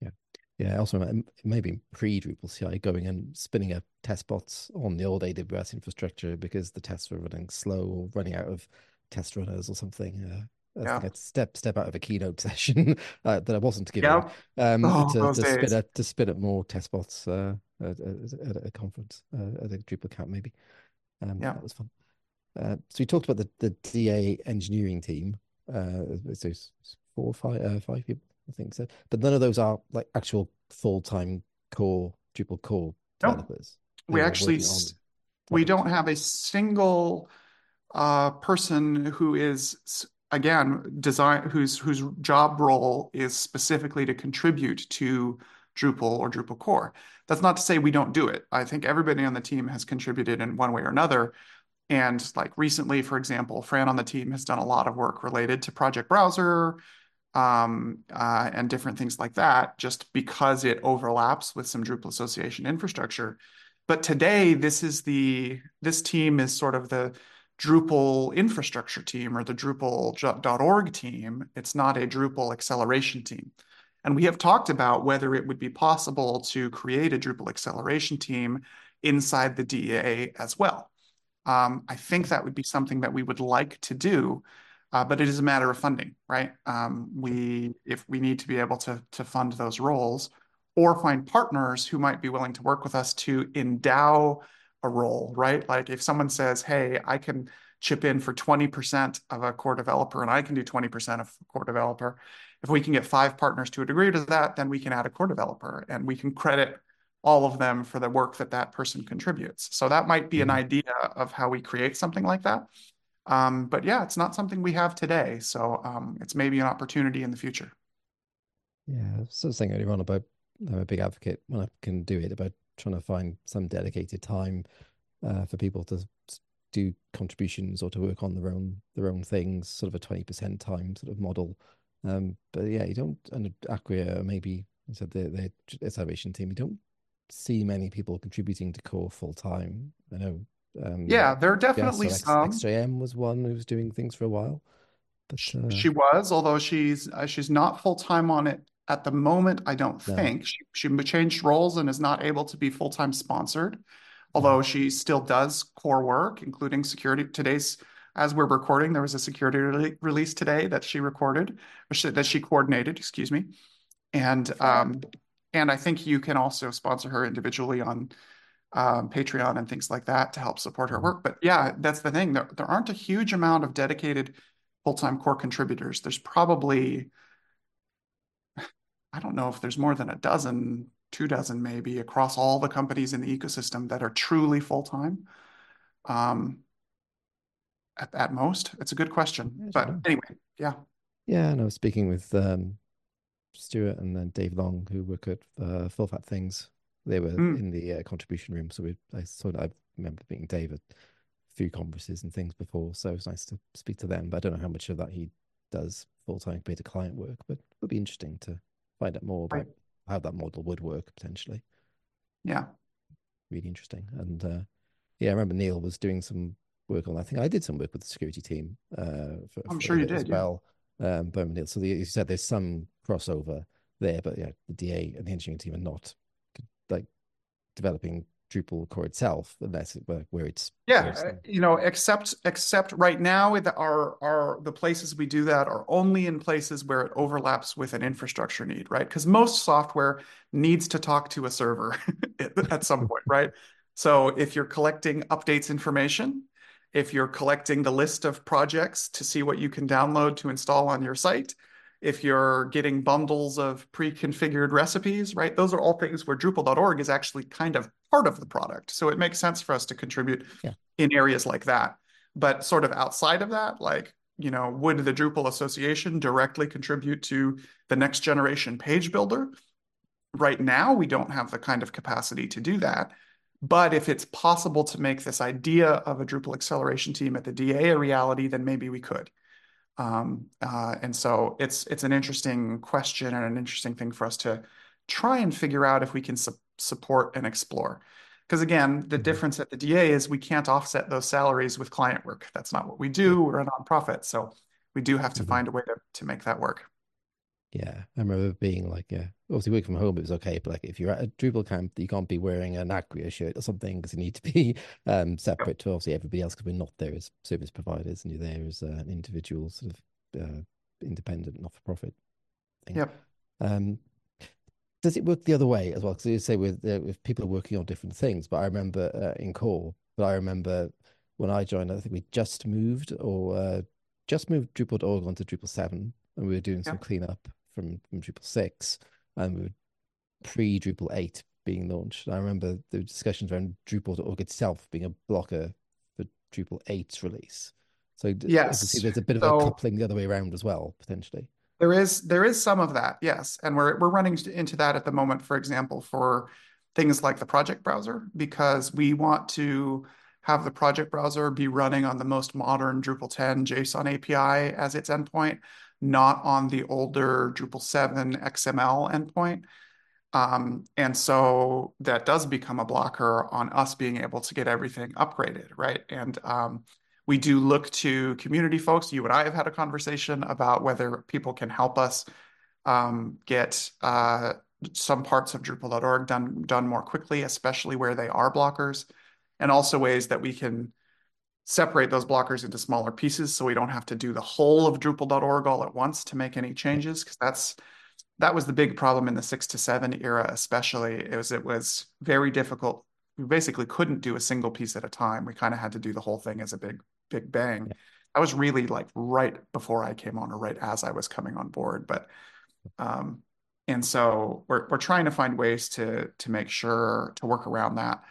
Speaker 1: Yeah. Yeah. Also, maybe pre Drupal CI going and spinning up test bots on the old AWS infrastructure because the tests were running slow or running out of test runners or something. Uh,
Speaker 2: yeah,
Speaker 1: I'd step step out of a keynote session uh, that I wasn't giving um,
Speaker 2: Oh,
Speaker 1: to to spin up to spin up more test bots uh, at, at, at a conference uh, at a Drupal camp maybe. Um,
Speaker 2: Yeah.
Speaker 1: that was fun. Uh, so we talked about the the DA engineering team. Uh, so it's four or five uh, five people, I think so. But none of those are like actual full time core Drupal core
Speaker 2: No,
Speaker 1: developers.
Speaker 2: we actually we don't have a single uh, person who is again design whose whose job role is specifically to contribute to Drupal or Drupal core. That's not to say we don't do it. I think everybody on the team has contributed in one way or another. And like recently, for example, Fran on the team has done a lot of work related to Project Browser um, uh, and different things like that, just because it overlaps with some Drupal association infrastructure. But today, this is the this team is sort of the Drupal infrastructure team or the Drupal.org team. It's not a Drupal acceleration team. And we have talked about whether it would be possible to create a Drupal acceleration team inside the DA as well. Um, I think that would be something that we would like to do, uh, but it is a matter of funding, right? Um, we if we need to be able to to fund those roles or find partners who might be willing to work with us to endow a role, right? Like if someone says, "Hey, I can chip in for 20% of a core developer and I can do 20% of a core developer." If we can get five partners to agree to that, then we can add a core developer and we can credit all of them for the work that that person contributes. So that might be an mm-hmm. idea of how we create something like that. Um, but yeah, it's not something we have today. So um, it's maybe an opportunity in the future.
Speaker 1: Yeah, so saying earlier on about I'm a big advocate when I can do it about trying to find some dedicated time uh, for people to do contributions or to work on their own their own things, sort of a twenty percent time sort of model. Um, but yeah, you don't and Acquia maybe I said the the salvation team. You don't see many people contributing to core full time. I know. Um,
Speaker 2: yeah, there are definitely X, some.
Speaker 1: XJM was one who was doing things for a while.
Speaker 2: But, uh... She was, although she's uh, she's not full time on it at the moment. I don't no. think she she changed roles and is not able to be full time sponsored. Although she still does core work, including security. Today's as we're recording, there was a security re- release today that she recorded, she, that she coordinated. Excuse me, and um, and I think you can also sponsor her individually on um, Patreon and things like that to help support her mm-hmm. work. But yeah, that's the thing. There, there aren't a huge amount of dedicated full-time core contributors. There's probably, I don't know if there's more than a dozen, two dozen maybe across all the companies in the ecosystem that are truly full-time. Um, at, at most, it's a good question. But anyway, yeah.
Speaker 1: Yeah, and I was speaking with um, Stuart and then Dave Long, who work at uh, Full Fat Things. They were mm. in the uh, contribution room, so we I sort of I remember meeting Dave at a few conferences and things before, so it was nice to speak to them. But I don't know how much of that he does full time compared to client work, but it would be interesting to find out more about right. how that model would work potentially.
Speaker 2: Yeah,
Speaker 1: really interesting. And uh, yeah, I remember Neil was doing some work on. I think I did some work with the security team. Uh,
Speaker 2: for, I'm for sure you did
Speaker 1: as well. Um, Neil. So the, you said there's some crossover there, but yeah, the DA and the engineering team are not like developing Drupal core itself, unless it, where it's
Speaker 2: yeah, uh, you know, except except right now, the, our our the places we do that are only in places where it overlaps with an infrastructure need, right? Because most software needs to talk to a server at some point, right? So if you're collecting updates information, if you're collecting the list of projects to see what you can download to install on your site, if you're getting bundles of pre-configured recipes, right? Those are all things where Drupal.org is actually kind of part of the product. So it makes sense for us to contribute yeah. in areas like that. But sort of outside of that, like, you know, would the Drupal Association directly contribute to the next generation page builder? Right now, we don't have the kind of capacity to do that. But if it's possible to make this idea of a Drupal acceleration team at the DA a reality, then maybe we could. Um, uh, and so it's it's an interesting question and an interesting thing for us to try and figure out if we can su support and explore. Because again, the mm-hmm. difference at the DA is we can't offset those salaries with client work. That's not what we do. We're a nonprofit, so we do have to mm -hmm. find a way to to make that work.
Speaker 1: Yeah, I remember being like, yeah, obviously working from home it was okay, but like if you're at a Drupal camp, you can't be wearing an Acquia shirt or something because you need to be um, separate to obviously everybody else because we're not there as service providers and you're there as uh, an individual sort of uh, independent, not for profit thing.
Speaker 2: Yep. Um,
Speaker 1: does it work the other way as well? Because you say with uh, with people are working on different things, but I remember uh, in core, but I remember when I joined, I think we just moved or uh, just moved Drupal.org onto Drupal seven, and we were doing some cleanup from, from Drupal 6 um, and we were pre Drupal 8 being launched. I remember the discussions around Drupal.org itself being a blocker for Drupal 8's release. So
Speaker 2: yes,
Speaker 1: there's a bit of so, a coupling the other way around as well, potentially.
Speaker 2: There is there is some of that, yes, and we're we're running into that at the moment. For example, for things like the project browser, because we want to have the project browser be running on the most modern Drupal 10 JSON API as its endpoint, not on the older Drupal 7 XML endpoint. Um, and so that does become a blocker on us being able to get everything upgraded, right? And um, we do look to community folks. You and I have had a conversation about whether people can help us um, get uh, some parts of Drupal.org done done more quickly, especially where they are blockers, and also ways that we can separate those blockers into smaller pieces so we don't have to do the whole of Drupal.org all at once to make any changes because that's that was the big problem in the six to seven era, especially. It was it was very difficult. We basically couldn't do a single piece at a time. We kind of had to do the whole thing as a big big bang. Yeah. I was really like right before I came on, or right as I was coming on board. But um, and so we're we're trying to find ways to to make sure to work around that.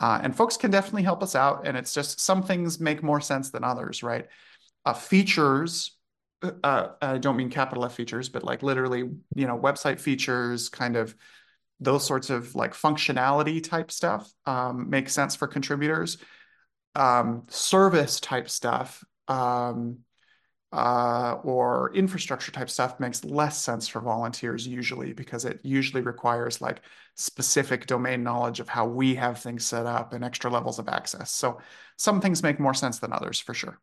Speaker 2: Uh, and folks can definitely help us out. And it's just some things make more sense than others, right? Uh, features, uh, uh, I don't mean capital F features, but like literally, you know, website features, kind of those sorts of like functionality type stuff um, makes sense for contributors. Um, service type stuff um, uh, or infrastructure type stuff makes less sense for volunteers usually because it usually requires like specific domain knowledge of how we have things set up and extra levels of access. So some things make more sense than others for sure.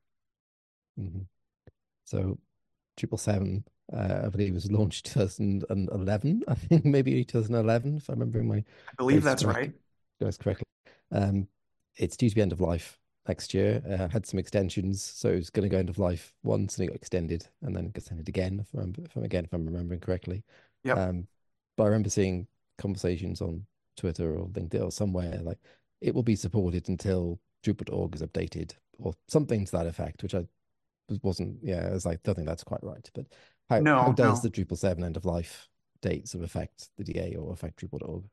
Speaker 1: Mm-hmm. So Drupal seven, uh, I believe, was launched 2011. I think maybe 2011, if I remember my.
Speaker 2: I believe that's correct, right.
Speaker 1: That's correctly. Um, it's due to be end of life next year. Uh, had some extensions, so it was going to go end of life once, and it got extended, and then extended again. If, I remember, if I'm again, if I'm remembering correctly.
Speaker 2: Yeah. Um,
Speaker 1: but I remember seeing conversations on Twitter or LinkedIn or somewhere like it will be supported until Drupal.org is updated or something to that effect, which I wasn't. Yeah, I was like, I don't think that's quite right. But how, no, how does no. the Drupal seven end of life dates of affect the DA or affect Drupal.org?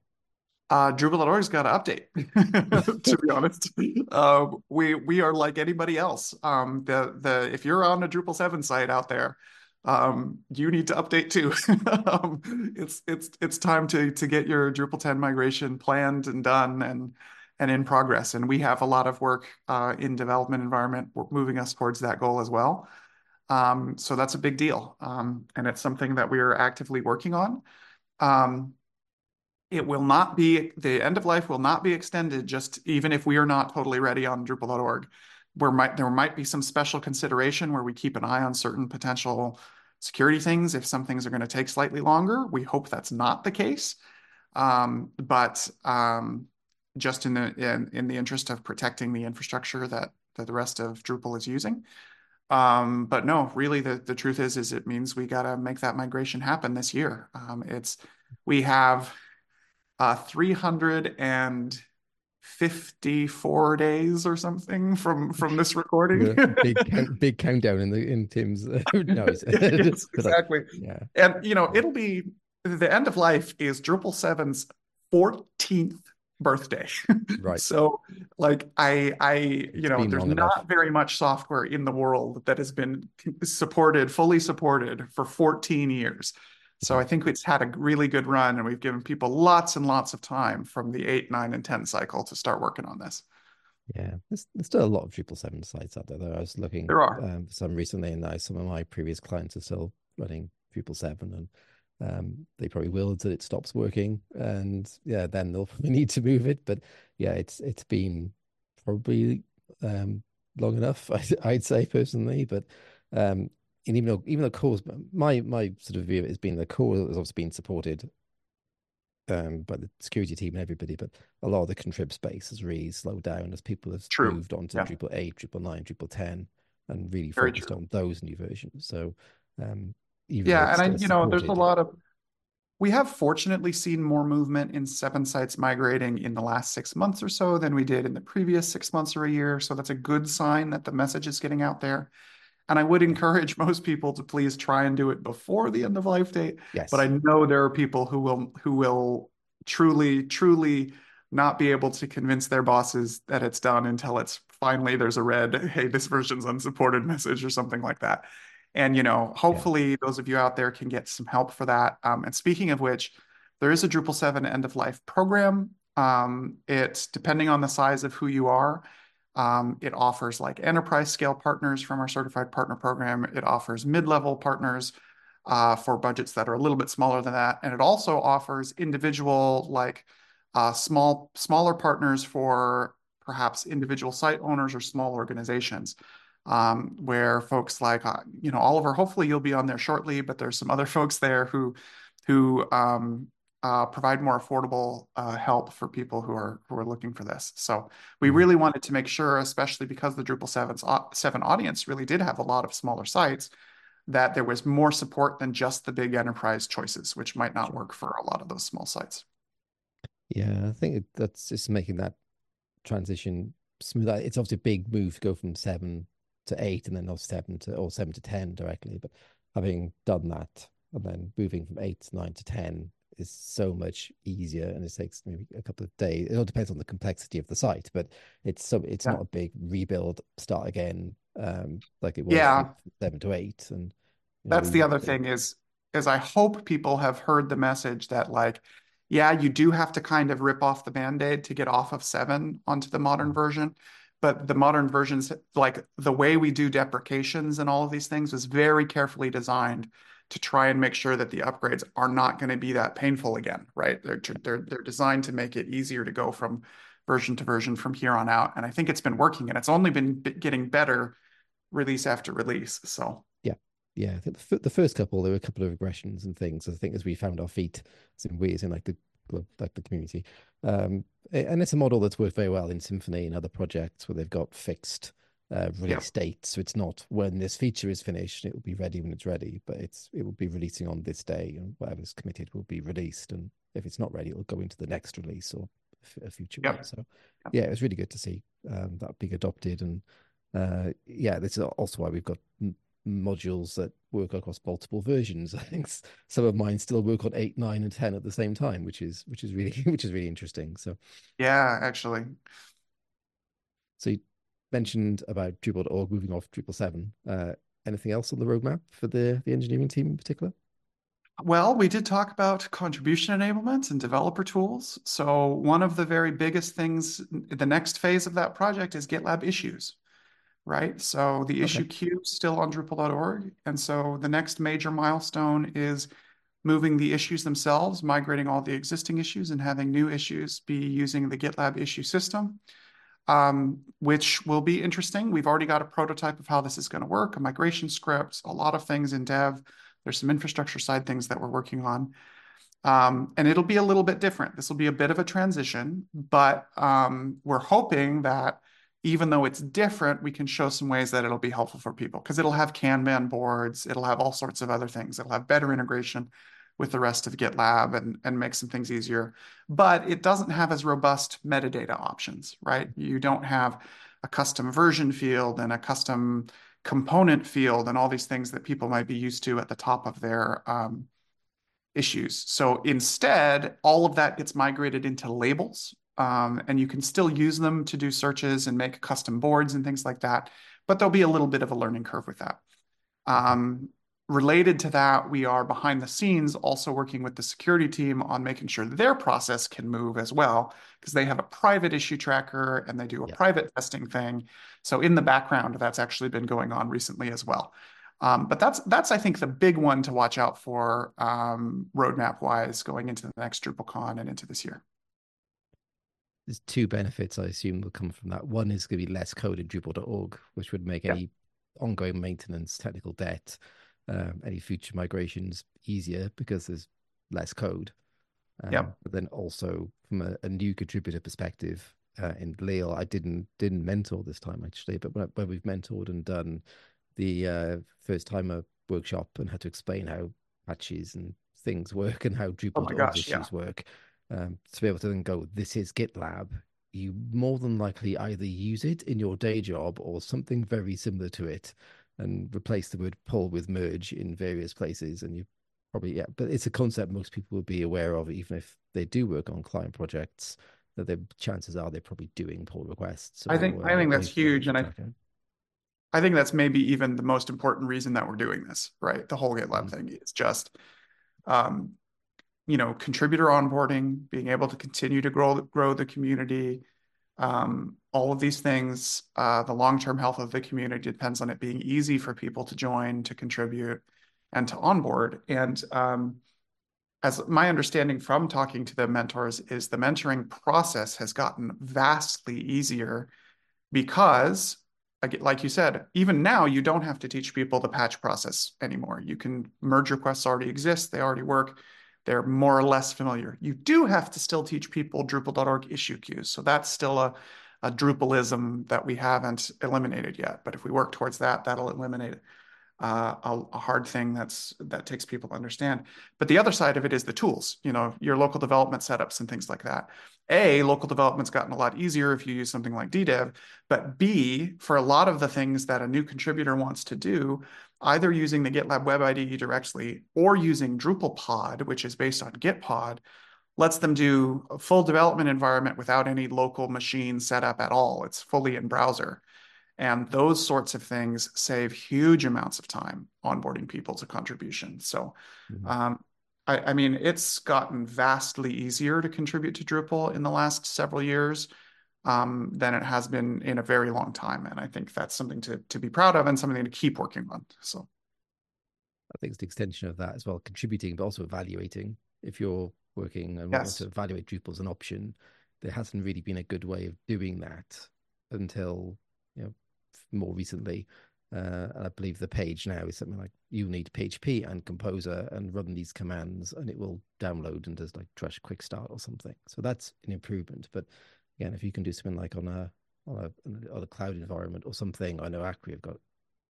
Speaker 2: Uh, Drupal.org's got to update. to be honest, uh, we we are like anybody else. Um, the the if you're on a Drupal seven site out there, um, you need to update too. um, it's it's it's time to to get your Drupal 10 migration planned and done and and in progress. And we have a lot of work uh, in development environment moving us towards that goal as well. Um, so that's a big deal, um, and it's something that we are actively working on. Um, it will not be the end of life will not be extended just even if we are not totally ready on Drupal.org. Where might there might be some special consideration where we keep an eye on certain potential security things if some things are going to take slightly longer. We hope that's not the case, um, but um, just in the in, in the interest of protecting the infrastructure that that the rest of Drupal is using. Um, but no, really, the the truth is is it means we got to make that migration happen this year. Um, it's we have uh, 354 days or something from from this recording.
Speaker 1: big count, big countdown in the in Tim's uh,
Speaker 2: yes, exactly. yeah, and you know it'll be the end of life is Drupal 7's 14th birthday.
Speaker 1: right.
Speaker 2: so like I I you know there's not enough. very much software in the world that has been supported fully supported for 14 years. So I think it's had a really good run, and we've given people lots and lots of time from the eight, nine, and ten cycle to start working on this.
Speaker 1: Yeah, there's, there's still a lot of Drupal seven sites out there. Though I was looking,
Speaker 2: there are
Speaker 1: um, some recently, and now some of my previous clients are still running Drupal seven, and um, they probably will until it stops working, and yeah, then they'll probably need to move it. But yeah, it's it's been probably um, long enough, I'd, I'd say personally, but um, and even though even though cores, my my sort of view has been the core has obviously been supported um, by the security team and everybody, but a lot of the contrib space has really slowed down as people have True. moved on to yeah. Drupal 8, Drupal 9, Drupal 10, and really Very focused true. on those new versions. So, um,
Speaker 2: yeah, and I, you know, there's a lot of we have fortunately seen more movement in seven sites migrating in the last six months or so than we did in the previous six months or a year. So that's a good sign that the message is getting out there. And I would encourage most people to please try and do it before the end of life date.
Speaker 1: Yes.
Speaker 2: But I know there are people who will who will truly, truly not be able to convince their bosses that it's done until it's finally there's a red, hey, this version's unsupported message or something like that. And, you know, hopefully yeah. those of you out there can get some help for that. Um, and speaking of which, there is a Drupal 7 end of life program. Um, it's depending on the size of who you are. Um, it offers like enterprise scale partners from our certified partner program. It offers mid-level partners uh, for budgets that are a little bit smaller than that. And it also offers individual like uh, small smaller partners for perhaps individual site owners or small organizations um, where folks like uh, you know Oliver hopefully you'll be on there shortly but there's some other folks there who who um, uh, provide more affordable uh, help for people who are who are looking for this. So we mm-hmm. really wanted to make sure, especially because the Drupal 7's, 7 audience really did have a lot of smaller sites, that there was more support than just the big enterprise choices, which might not work for a lot of those small sites.
Speaker 1: Yeah, I think that's just making that transition smooth. It's obviously a big move to go from seven to eight and then not seven to or seven to ten directly. But having done that and then moving from eight to nine to ten is so much easier and it takes maybe a couple of days. It all depends on the complexity of the site, but it's so it's yeah. not a big rebuild, start again, um, like it was
Speaker 2: yeah.
Speaker 1: seven to eight. And
Speaker 2: you know, that's the other thing is is I hope people have heard the message that like yeah, you do have to kind of rip off the band-aid to get off of seven onto the modern mm-hmm. version. But the modern versions, like the way we do deprecations and all of these things, was very carefully designed to try and make sure that the upgrades are not going to be that painful again, right? They're they're they're designed to make it easier to go from version to version from here on out, and I think it's been working, and it's only been getting better release after release. So
Speaker 1: yeah, yeah, I think the, the first couple there were a couple of regressions and things. I think as we found our feet, some ways in like the like the community, um, and it's a model that's worked very well in Symfony and other projects where they've got fixed uh, release yeah. date. So it's not when this feature is finished, it will be ready when it's ready, but it's it will be releasing on this day, and whatever is committed will be released. And if it's not ready, it'll go into the next release or a future yep. one. So yeah, it was really good to see um, that being adopted, and uh, yeah, this is also why we've got modules that work across multiple versions. I think some of mine still work on eight, nine, and ten at the same time, which is which is really which is really interesting. So
Speaker 2: yeah, actually.
Speaker 1: So mentioned about Drupal.org moving off Drupal seven. Uh, anything else on the roadmap for the the engineering team in particular?
Speaker 2: Well, we did talk about contribution enablement and developer tools. So one of the very biggest things, the next phase of that project is GitLab issues right? So the issue queue is still on Drupal.org. And so the next major milestone is moving the issues themselves, migrating all the existing issues and having new issues be using the GitLab issue system, um, which will be interesting. We've already got a prototype of how this is going to work, a migration script, a lot of things in dev. There's some infrastructure side things that we're working on. Um, and it'll be a little bit different. This will be a bit of a transition, but um, we're hoping that even though it's different, we can show some ways that it'll be helpful for people because it'll have Kanban boards, it'll have all sorts of other things. It'll have better integration with the rest of GitLab and, and make some things easier. But it doesn't have as robust metadata options, right? You don't have a custom version field and a custom component field and all these things that people might be used to at the top of their um, issues. So instead, all of that gets migrated into labels um, and you can still use them to do searches and make custom boards and things like that. But there'll be a little bit of a learning curve with that. Um, related to that, we are behind the scenes also working with the security team on making sure their process can move as well, because they have a private issue tracker and they do a yeah. private testing thing. So in the background, that's actually been going on recently as well. Um, but that's that's I think the big one to watch out for um, roadmap wise going into the next DrupalCon and into this year
Speaker 1: there's two benefits I assume will come from that. One is going to be less code in Drupal.org, which would make yeah. any ongoing maintenance, technical debt, um, any future migrations easier because there's less code. Um, yeah. But then also from a, a new contributor perspective, uh, in Lille, I didn't didn't mentor this time actually, but when, when we've mentored and done the uh, first timer workshop and had to explain how patches and things work and how Drupal oh issues yeah. work, um, to be able to then go, this is GitLab, you more than likely either use it in your day job or something very similar to it and replace the word pull with merge in various places and you probably yeah, but it's a concept most people would be aware of, even if they do work on client projects. That the chances are they're probably doing pull requests.
Speaker 2: I think I think that's huge, and I I think that's maybe even the most important reason that we're doing this, right? The whole GitLab mm-hmm. thing is just, um, you know, contributor onboarding, being able to continue to grow grow the community, um, all of these things. Uh, the long term health of the community depends on it being easy for people to join, to contribute, and to onboard. And um, as my understanding from talking to the mentors is the mentoring process has gotten vastly easier because like you said, even now you don't have to teach people the patch process anymore. You can merge requests already exist, they already work, they're more or less familiar. You do have to still teach people Drupal.org issue queues. So that's still a, a Drupalism that we haven't eliminated yet. But if we work towards that, that'll eliminate uh, a, a, hard thing that's that takes people to understand. But the other side of it is the tools, you know, your local development setups and things like that. A, local development's gotten a lot easier if you use something like DDEV, but B, for a lot of the things that a new contributor wants to do, either using the GitLab Web IDE directly or using DrupalPod, which is based on Gitpod, lets them do a full development environment without any local machine setup at all. It's fully in browser. And those sorts of things save huge amounts of time onboarding people to contribution. So, mm-hmm. um, I, I, mean, it's gotten vastly easier to contribute to Drupal in the last several years um, than it has been in a very long time. And I think that's something to, to be proud of and something to keep working on. So,
Speaker 1: I think it's the extension of that as well, contributing, but also evaluating. If you're working and
Speaker 2: yes.
Speaker 1: want to evaluate Drupal as an option, there hasn't really been a good way of doing that until you know more recently. Uh, and I believe the page now is something like you need PHP and Composer and run these commands, and it will download and does like Drush Quick Start or something. So that's an improvement. But again, if you can do something like on a on a, on a cloud environment or something, I know Acquia have got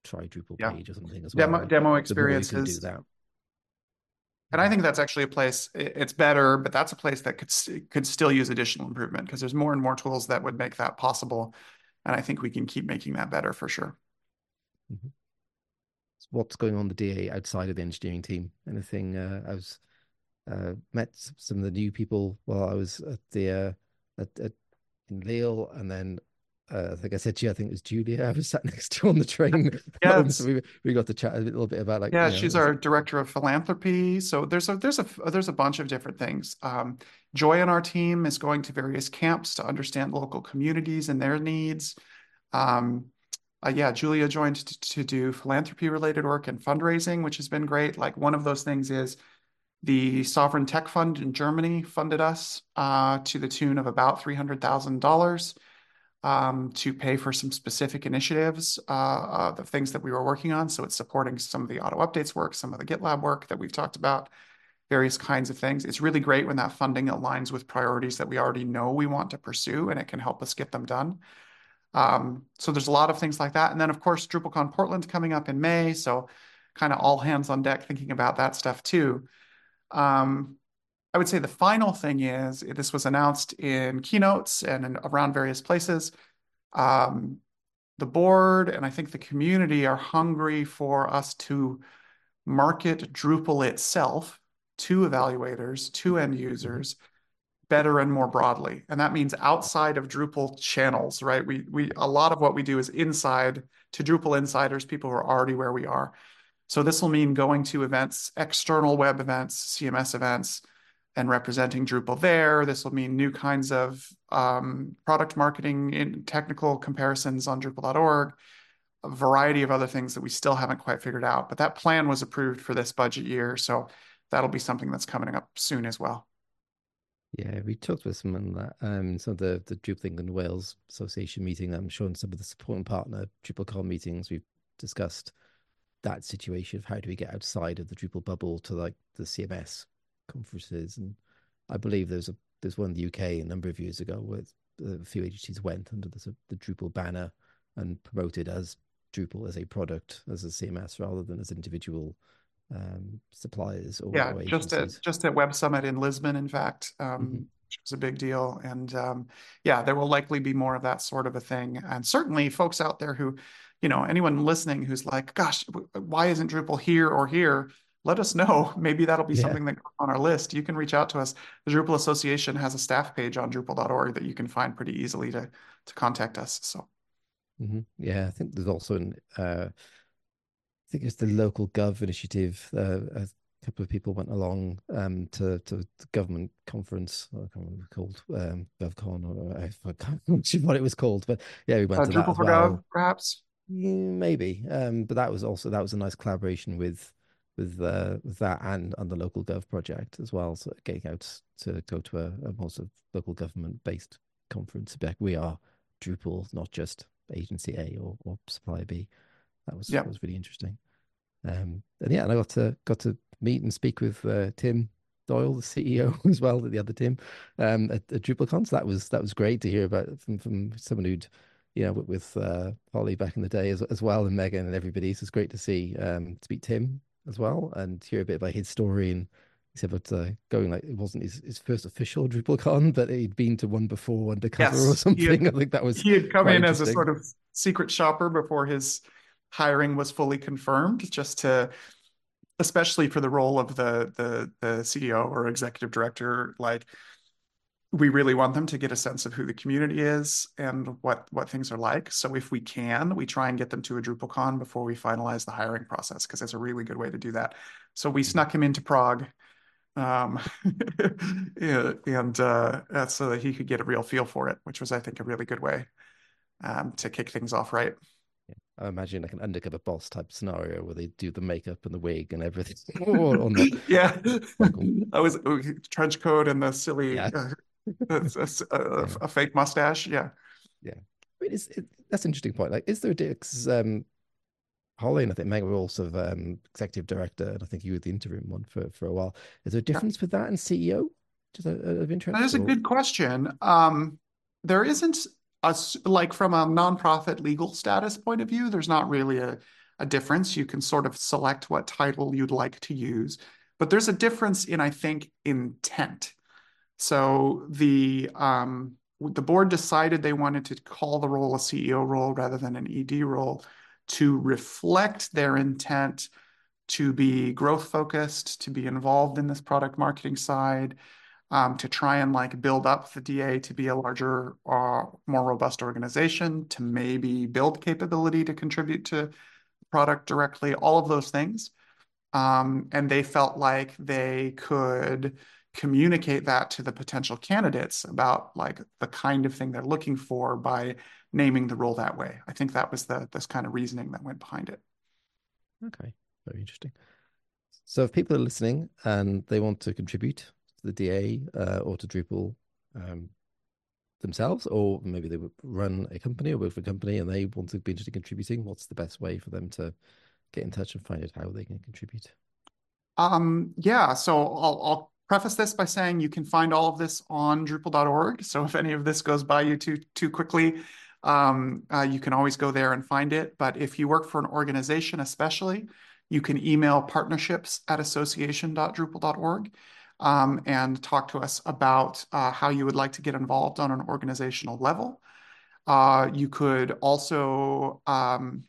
Speaker 1: try Drupal yeah. page or something as
Speaker 2: demo,
Speaker 1: well.
Speaker 2: Demo experiences.
Speaker 1: do that.
Speaker 2: And I think that's actually a place. It's better, but that's a place that could could still use additional improvement because there's more and more tools that would make that possible and I think we can keep making that better for sure.
Speaker 1: Mm-hmm. What's going on the DA outside of the engineering team? Anything? Uh, I was uh, met some of the new people while I was at the uh, at, at in Lille, and then uh, I think I said to you, I think it was Julia I was sat next to on the train.
Speaker 2: yeah,
Speaker 1: so we, we got to chat a little bit about like
Speaker 2: yeah,
Speaker 1: you know,
Speaker 2: she's our director of philanthropy. So there's a there's a there's a bunch of different things. Um, Joy on our team is going to various camps to understand local communities and their needs. Um, uh, yeah, Julia joined to, to do philanthropy related work and fundraising, which has been great. Like one of those things is the Sovereign Tech Fund in Germany funded us uh, to the tune of about $300,000 um, to pay for some specific initiatives, uh, uh, the things that we were working on. So it's supporting some of the auto updates work, some of the GitLab work that we've talked about, various kinds of things. It's really great when that funding aligns with priorities that we already know we want to pursue, and it can help us get them done. Um, so there's a lot of things like that. And then, of course, DrupalCon Portland coming up in May. So kind of all hands on deck thinking about that stuff too. Um, I would say the final thing is this was announced in keynotes and in, around various places. Um, the board and I think the community are hungry for us to market Drupal itself to evaluators, to end users better and more broadly. And that means outside of Drupal channels, right? We we a lot of what we do is inside to Drupal insiders, people who are already where we are. So this will mean going to events, external web events, CMS events, and representing Drupal there. This will mean new kinds of um, product marketing in technical comparisons on Drupal.org, a variety of other things that we still haven't quite figured out. But that plan was approved for this budget year. So that'll be something that's coming up soon as well.
Speaker 1: Yeah, we talked with some that. Um, some of the the Drupal England Wales Association meeting. I'm in some of the support and partner DrupalCon meetings we've discussed that situation of how do we get outside of the Drupal bubble to like the CMS conferences. And I believe there's a there's one in the UK a number of years ago where a few agencies went under the, the Drupal banner and promoted as Drupal as a product as a CMS rather than as individual um, suppliers or
Speaker 2: yeah, or just at just at Web Summit in Lisbon, in fact, um, mm-hmm. which was a big deal. And um, yeah, there will likely be more of that sort of a thing. And certainly, folks out there who, you know, anyone listening who's like, "Gosh, why isn't Drupal here or here?" let us know. Maybe that'll be
Speaker 1: Yeah.
Speaker 2: something that goes on our list. You can reach out to us. The Drupal Association has a staff page on Drupal.org that you can find pretty easily to to contact us. So
Speaker 1: Mhm. Yeah, I think there's also an uh, I think it's the local gov initiative. Uh, a couple of people went along um, to to the government conference. I can't remember what it was called, um, GovCon, or I can't remember what it was called. But yeah, we went
Speaker 2: uh,
Speaker 1: to that
Speaker 2: Drupal
Speaker 1: as
Speaker 2: for
Speaker 1: well.
Speaker 2: Gov, perhaps.
Speaker 1: Yeah, maybe. Um, but that was also that was a nice collaboration with with uh with that and and the local gov project as well. So getting out to go to a, a more sort of local government based conference. Back we are Drupal, not just agency A or, or supplier B. That was
Speaker 2: Yeah.
Speaker 1: that was really interesting. Um, and yeah, and I got to got to meet and speak with uh, Tim Doyle, the CEO, as well, the other Tim, um, at, at DrupalCon. So that was that was great to hear about from from someone who'd you know with, with uh, Holly back in the day as as well, and Megan and everybody. So it's great to see um, to meet Tim as well and hear a bit about his story and. He said, but uh, going like it wasn't his, his first official DrupalCon, but he'd been to one before undercover
Speaker 2: Yes,
Speaker 1: or
Speaker 2: he had-
Speaker 1: something. I think that was
Speaker 2: He had come in as a sort of secret shopper before his hiring was fully confirmed, just to, especially for the role of the the the CEO or executive director, like we really want them to get a sense of who the community is and what what things are like. So if we can, we try and get them to a DrupalCon before we finalize the hiring process because it's a really good way to do that. So we snuck him into Prague, um, and uh, uh, so that he could get a real feel for it, which was, I think, a really good way um, to kick things off right.
Speaker 1: I imagine like an undercover boss type scenario where they do the makeup and the wig and everything, or, or not.
Speaker 2: Yeah, I was uh, trench coat and the silly
Speaker 1: Yeah.
Speaker 2: uh, a, a-
Speaker 1: Yeah.
Speaker 2: a fake mustache. Yeah. Yeah.
Speaker 1: I mean, it, that's an interesting point. Like, is there a because um, Holland? I think Megan were also um, executive director, and I think you were the interim one for for a while. Is there a difference with that and CEO? Just of interest.
Speaker 2: That is a good question. Um, there isn't a like from a nonprofit legal status point of view, there's not really a, a difference. You can sort of select what title you'd like to use, but there's a difference in, I think, intent. So the um, the board decided they wanted to call the role a CEO role rather than an ED role to reflect their intent to be growth focused, to be involved in this product marketing side, um, to try and like build up the DA to be a larger, uh, more robust organization, to maybe build capability to contribute to product directly, all of those things. Um, and they felt like they could communicate that to the potential candidates about like the kind of thing they're looking for by naming the role that way. I think that was the this kind of reasoning that went behind it.
Speaker 1: Okay, very interesting. So if people are listening and they want to contribute to the DA uh, or to Drupal um, themselves, or maybe they would run a company or work for a company and they want to be interested in contributing, what's the best way for them to get in touch and find out how they can contribute?
Speaker 2: Um, yeah, so I'll, I'll preface this by saying you can find all of this on Drupal.org. So if any of this goes by you too too quickly, um, uh, you can always go there and find it. But if you work for an organization, especially, you can email partnerships at association.drupal.org um, and talk to us about uh, how you would like to get involved on an organizational level. Uh, you could also um,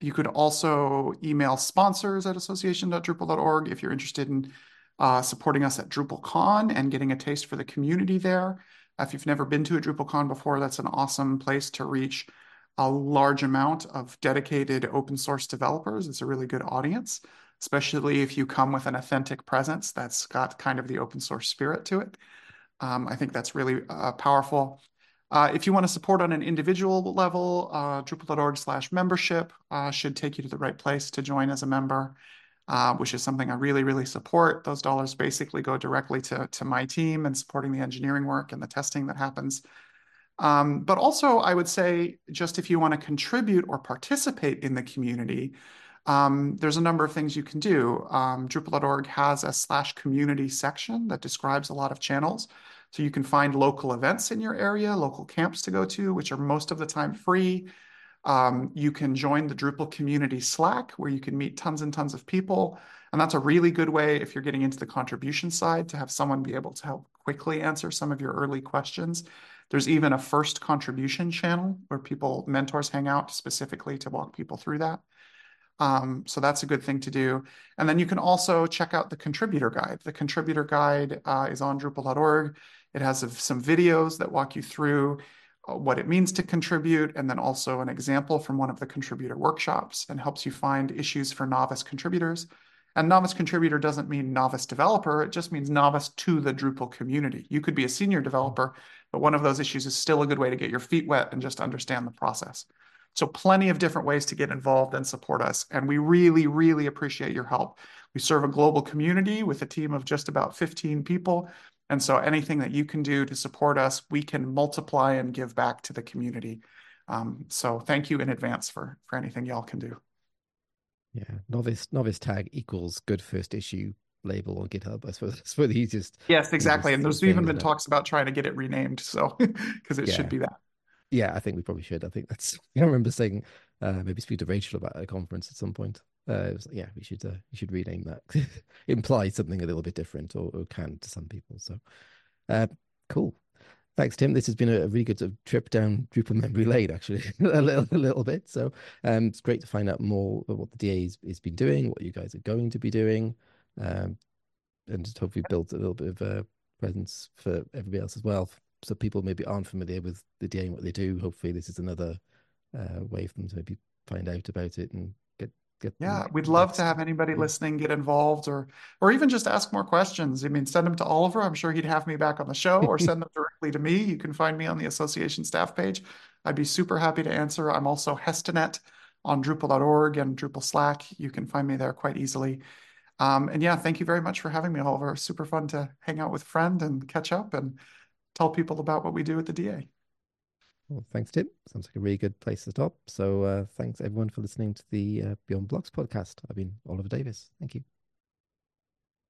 Speaker 2: you could also email sponsors at association.drupal.org if you're interested in uh, supporting us at DrupalCon and getting a taste for the community there. If you've never been to a DrupalCon before, that's an awesome place to reach a large amount of dedicated open source developers. It's a really good audience, especially if you come with an authentic presence that's got kind of the open source spirit to it. Um, I think that's really uh, powerful. Uh, if you want to support on an individual level, uh, Drupal.org slash membership uh, should take you to the right place to join as a member, uh, which is something I really, really support. Those dollars basically go directly to, to my team and supporting the engineering work and the testing that happens. Um, but also, I would say, just if you want to contribute or participate in the community, um, there's a number of things you can do. Um, Drupal.org has a slash community section that describes a lot of channels. So you can find local events in your area, local camps to go to, which are most of the time free. Um, you can join the Drupal community Slack, where you can meet tons and tons of people. And that's a really good way, if you're getting into the contribution side, to have someone be able to help quickly answer some of your early questions. There's even a first contribution channel where people, mentors hang out specifically to walk people through that. Um, so that's a good thing to do. And then you can also check out the contributor guide. The contributor guide uh, is on Drupal.org. It has some videos that walk you through Uh, what it means to contribute, and then also an example from one of the contributor workshops and helps you find issues for novice contributors. And novice contributor doesn't mean novice developer, it just means novice to the Drupal community. You could be a senior developer, but one of those issues is still a good way to get your feet wet and just understand the process. So plenty of different ways to get involved and support us. And we really, really appreciate your help. We serve a global community with a team of just about 15 people. And so anything that you can do to support us, we can multiply and give back to the community. Um, so thank you in advance for, for anything y'all can do.
Speaker 1: Yeah, novice novice tag equals good first issue label on GitHub. I suppose that's for the easiest.
Speaker 2: Yes, exactly. Easiest and there's even been talks about trying to get it renamed, so because it yeah. should be that.
Speaker 1: Yeah, I think we probably should. I think that's. I remember saying uh, maybe speak to Rachel about a conference at some point. Uh, was, yeah, we should uh, we should rename that. Implies something a little bit different, or, or can to some people. So, uh, cool. Thanks, Tim. This has been a really good sort of trip down Drupal memory lane, actually, a little a little bit. So, um, it's great to find out more about what the DA has, has been doing, what you guys are going to be doing, um, and just hopefully build a little bit of a presence for everybody else as well so people maybe aren't familiar with the DA and what they do, hopefully this is another uh, way for them to maybe find out about it and get.
Speaker 2: Yeah, we'd love to have anybody listening get involved, or or even just ask more questions. I mean, send them to Oliver. I'm sure he'd have me back on the show, or send them directly to me. You can find me on the association staff page. I'd be super happy to answer. I'm also Hestenet on Drupal.org and Drupal Slack. You can find me there quite easily. Um, and yeah, thank you very much for having me, Oliver. Super fun to hang out with a friend and catch up and tell people about what we do at the DA.
Speaker 1: Well, thanks, Tim. Sounds like a really good place to stop. So, uh, thanks everyone for listening to the uh, Beyond Blocks podcast. I've been Oliver Davies. Thank you.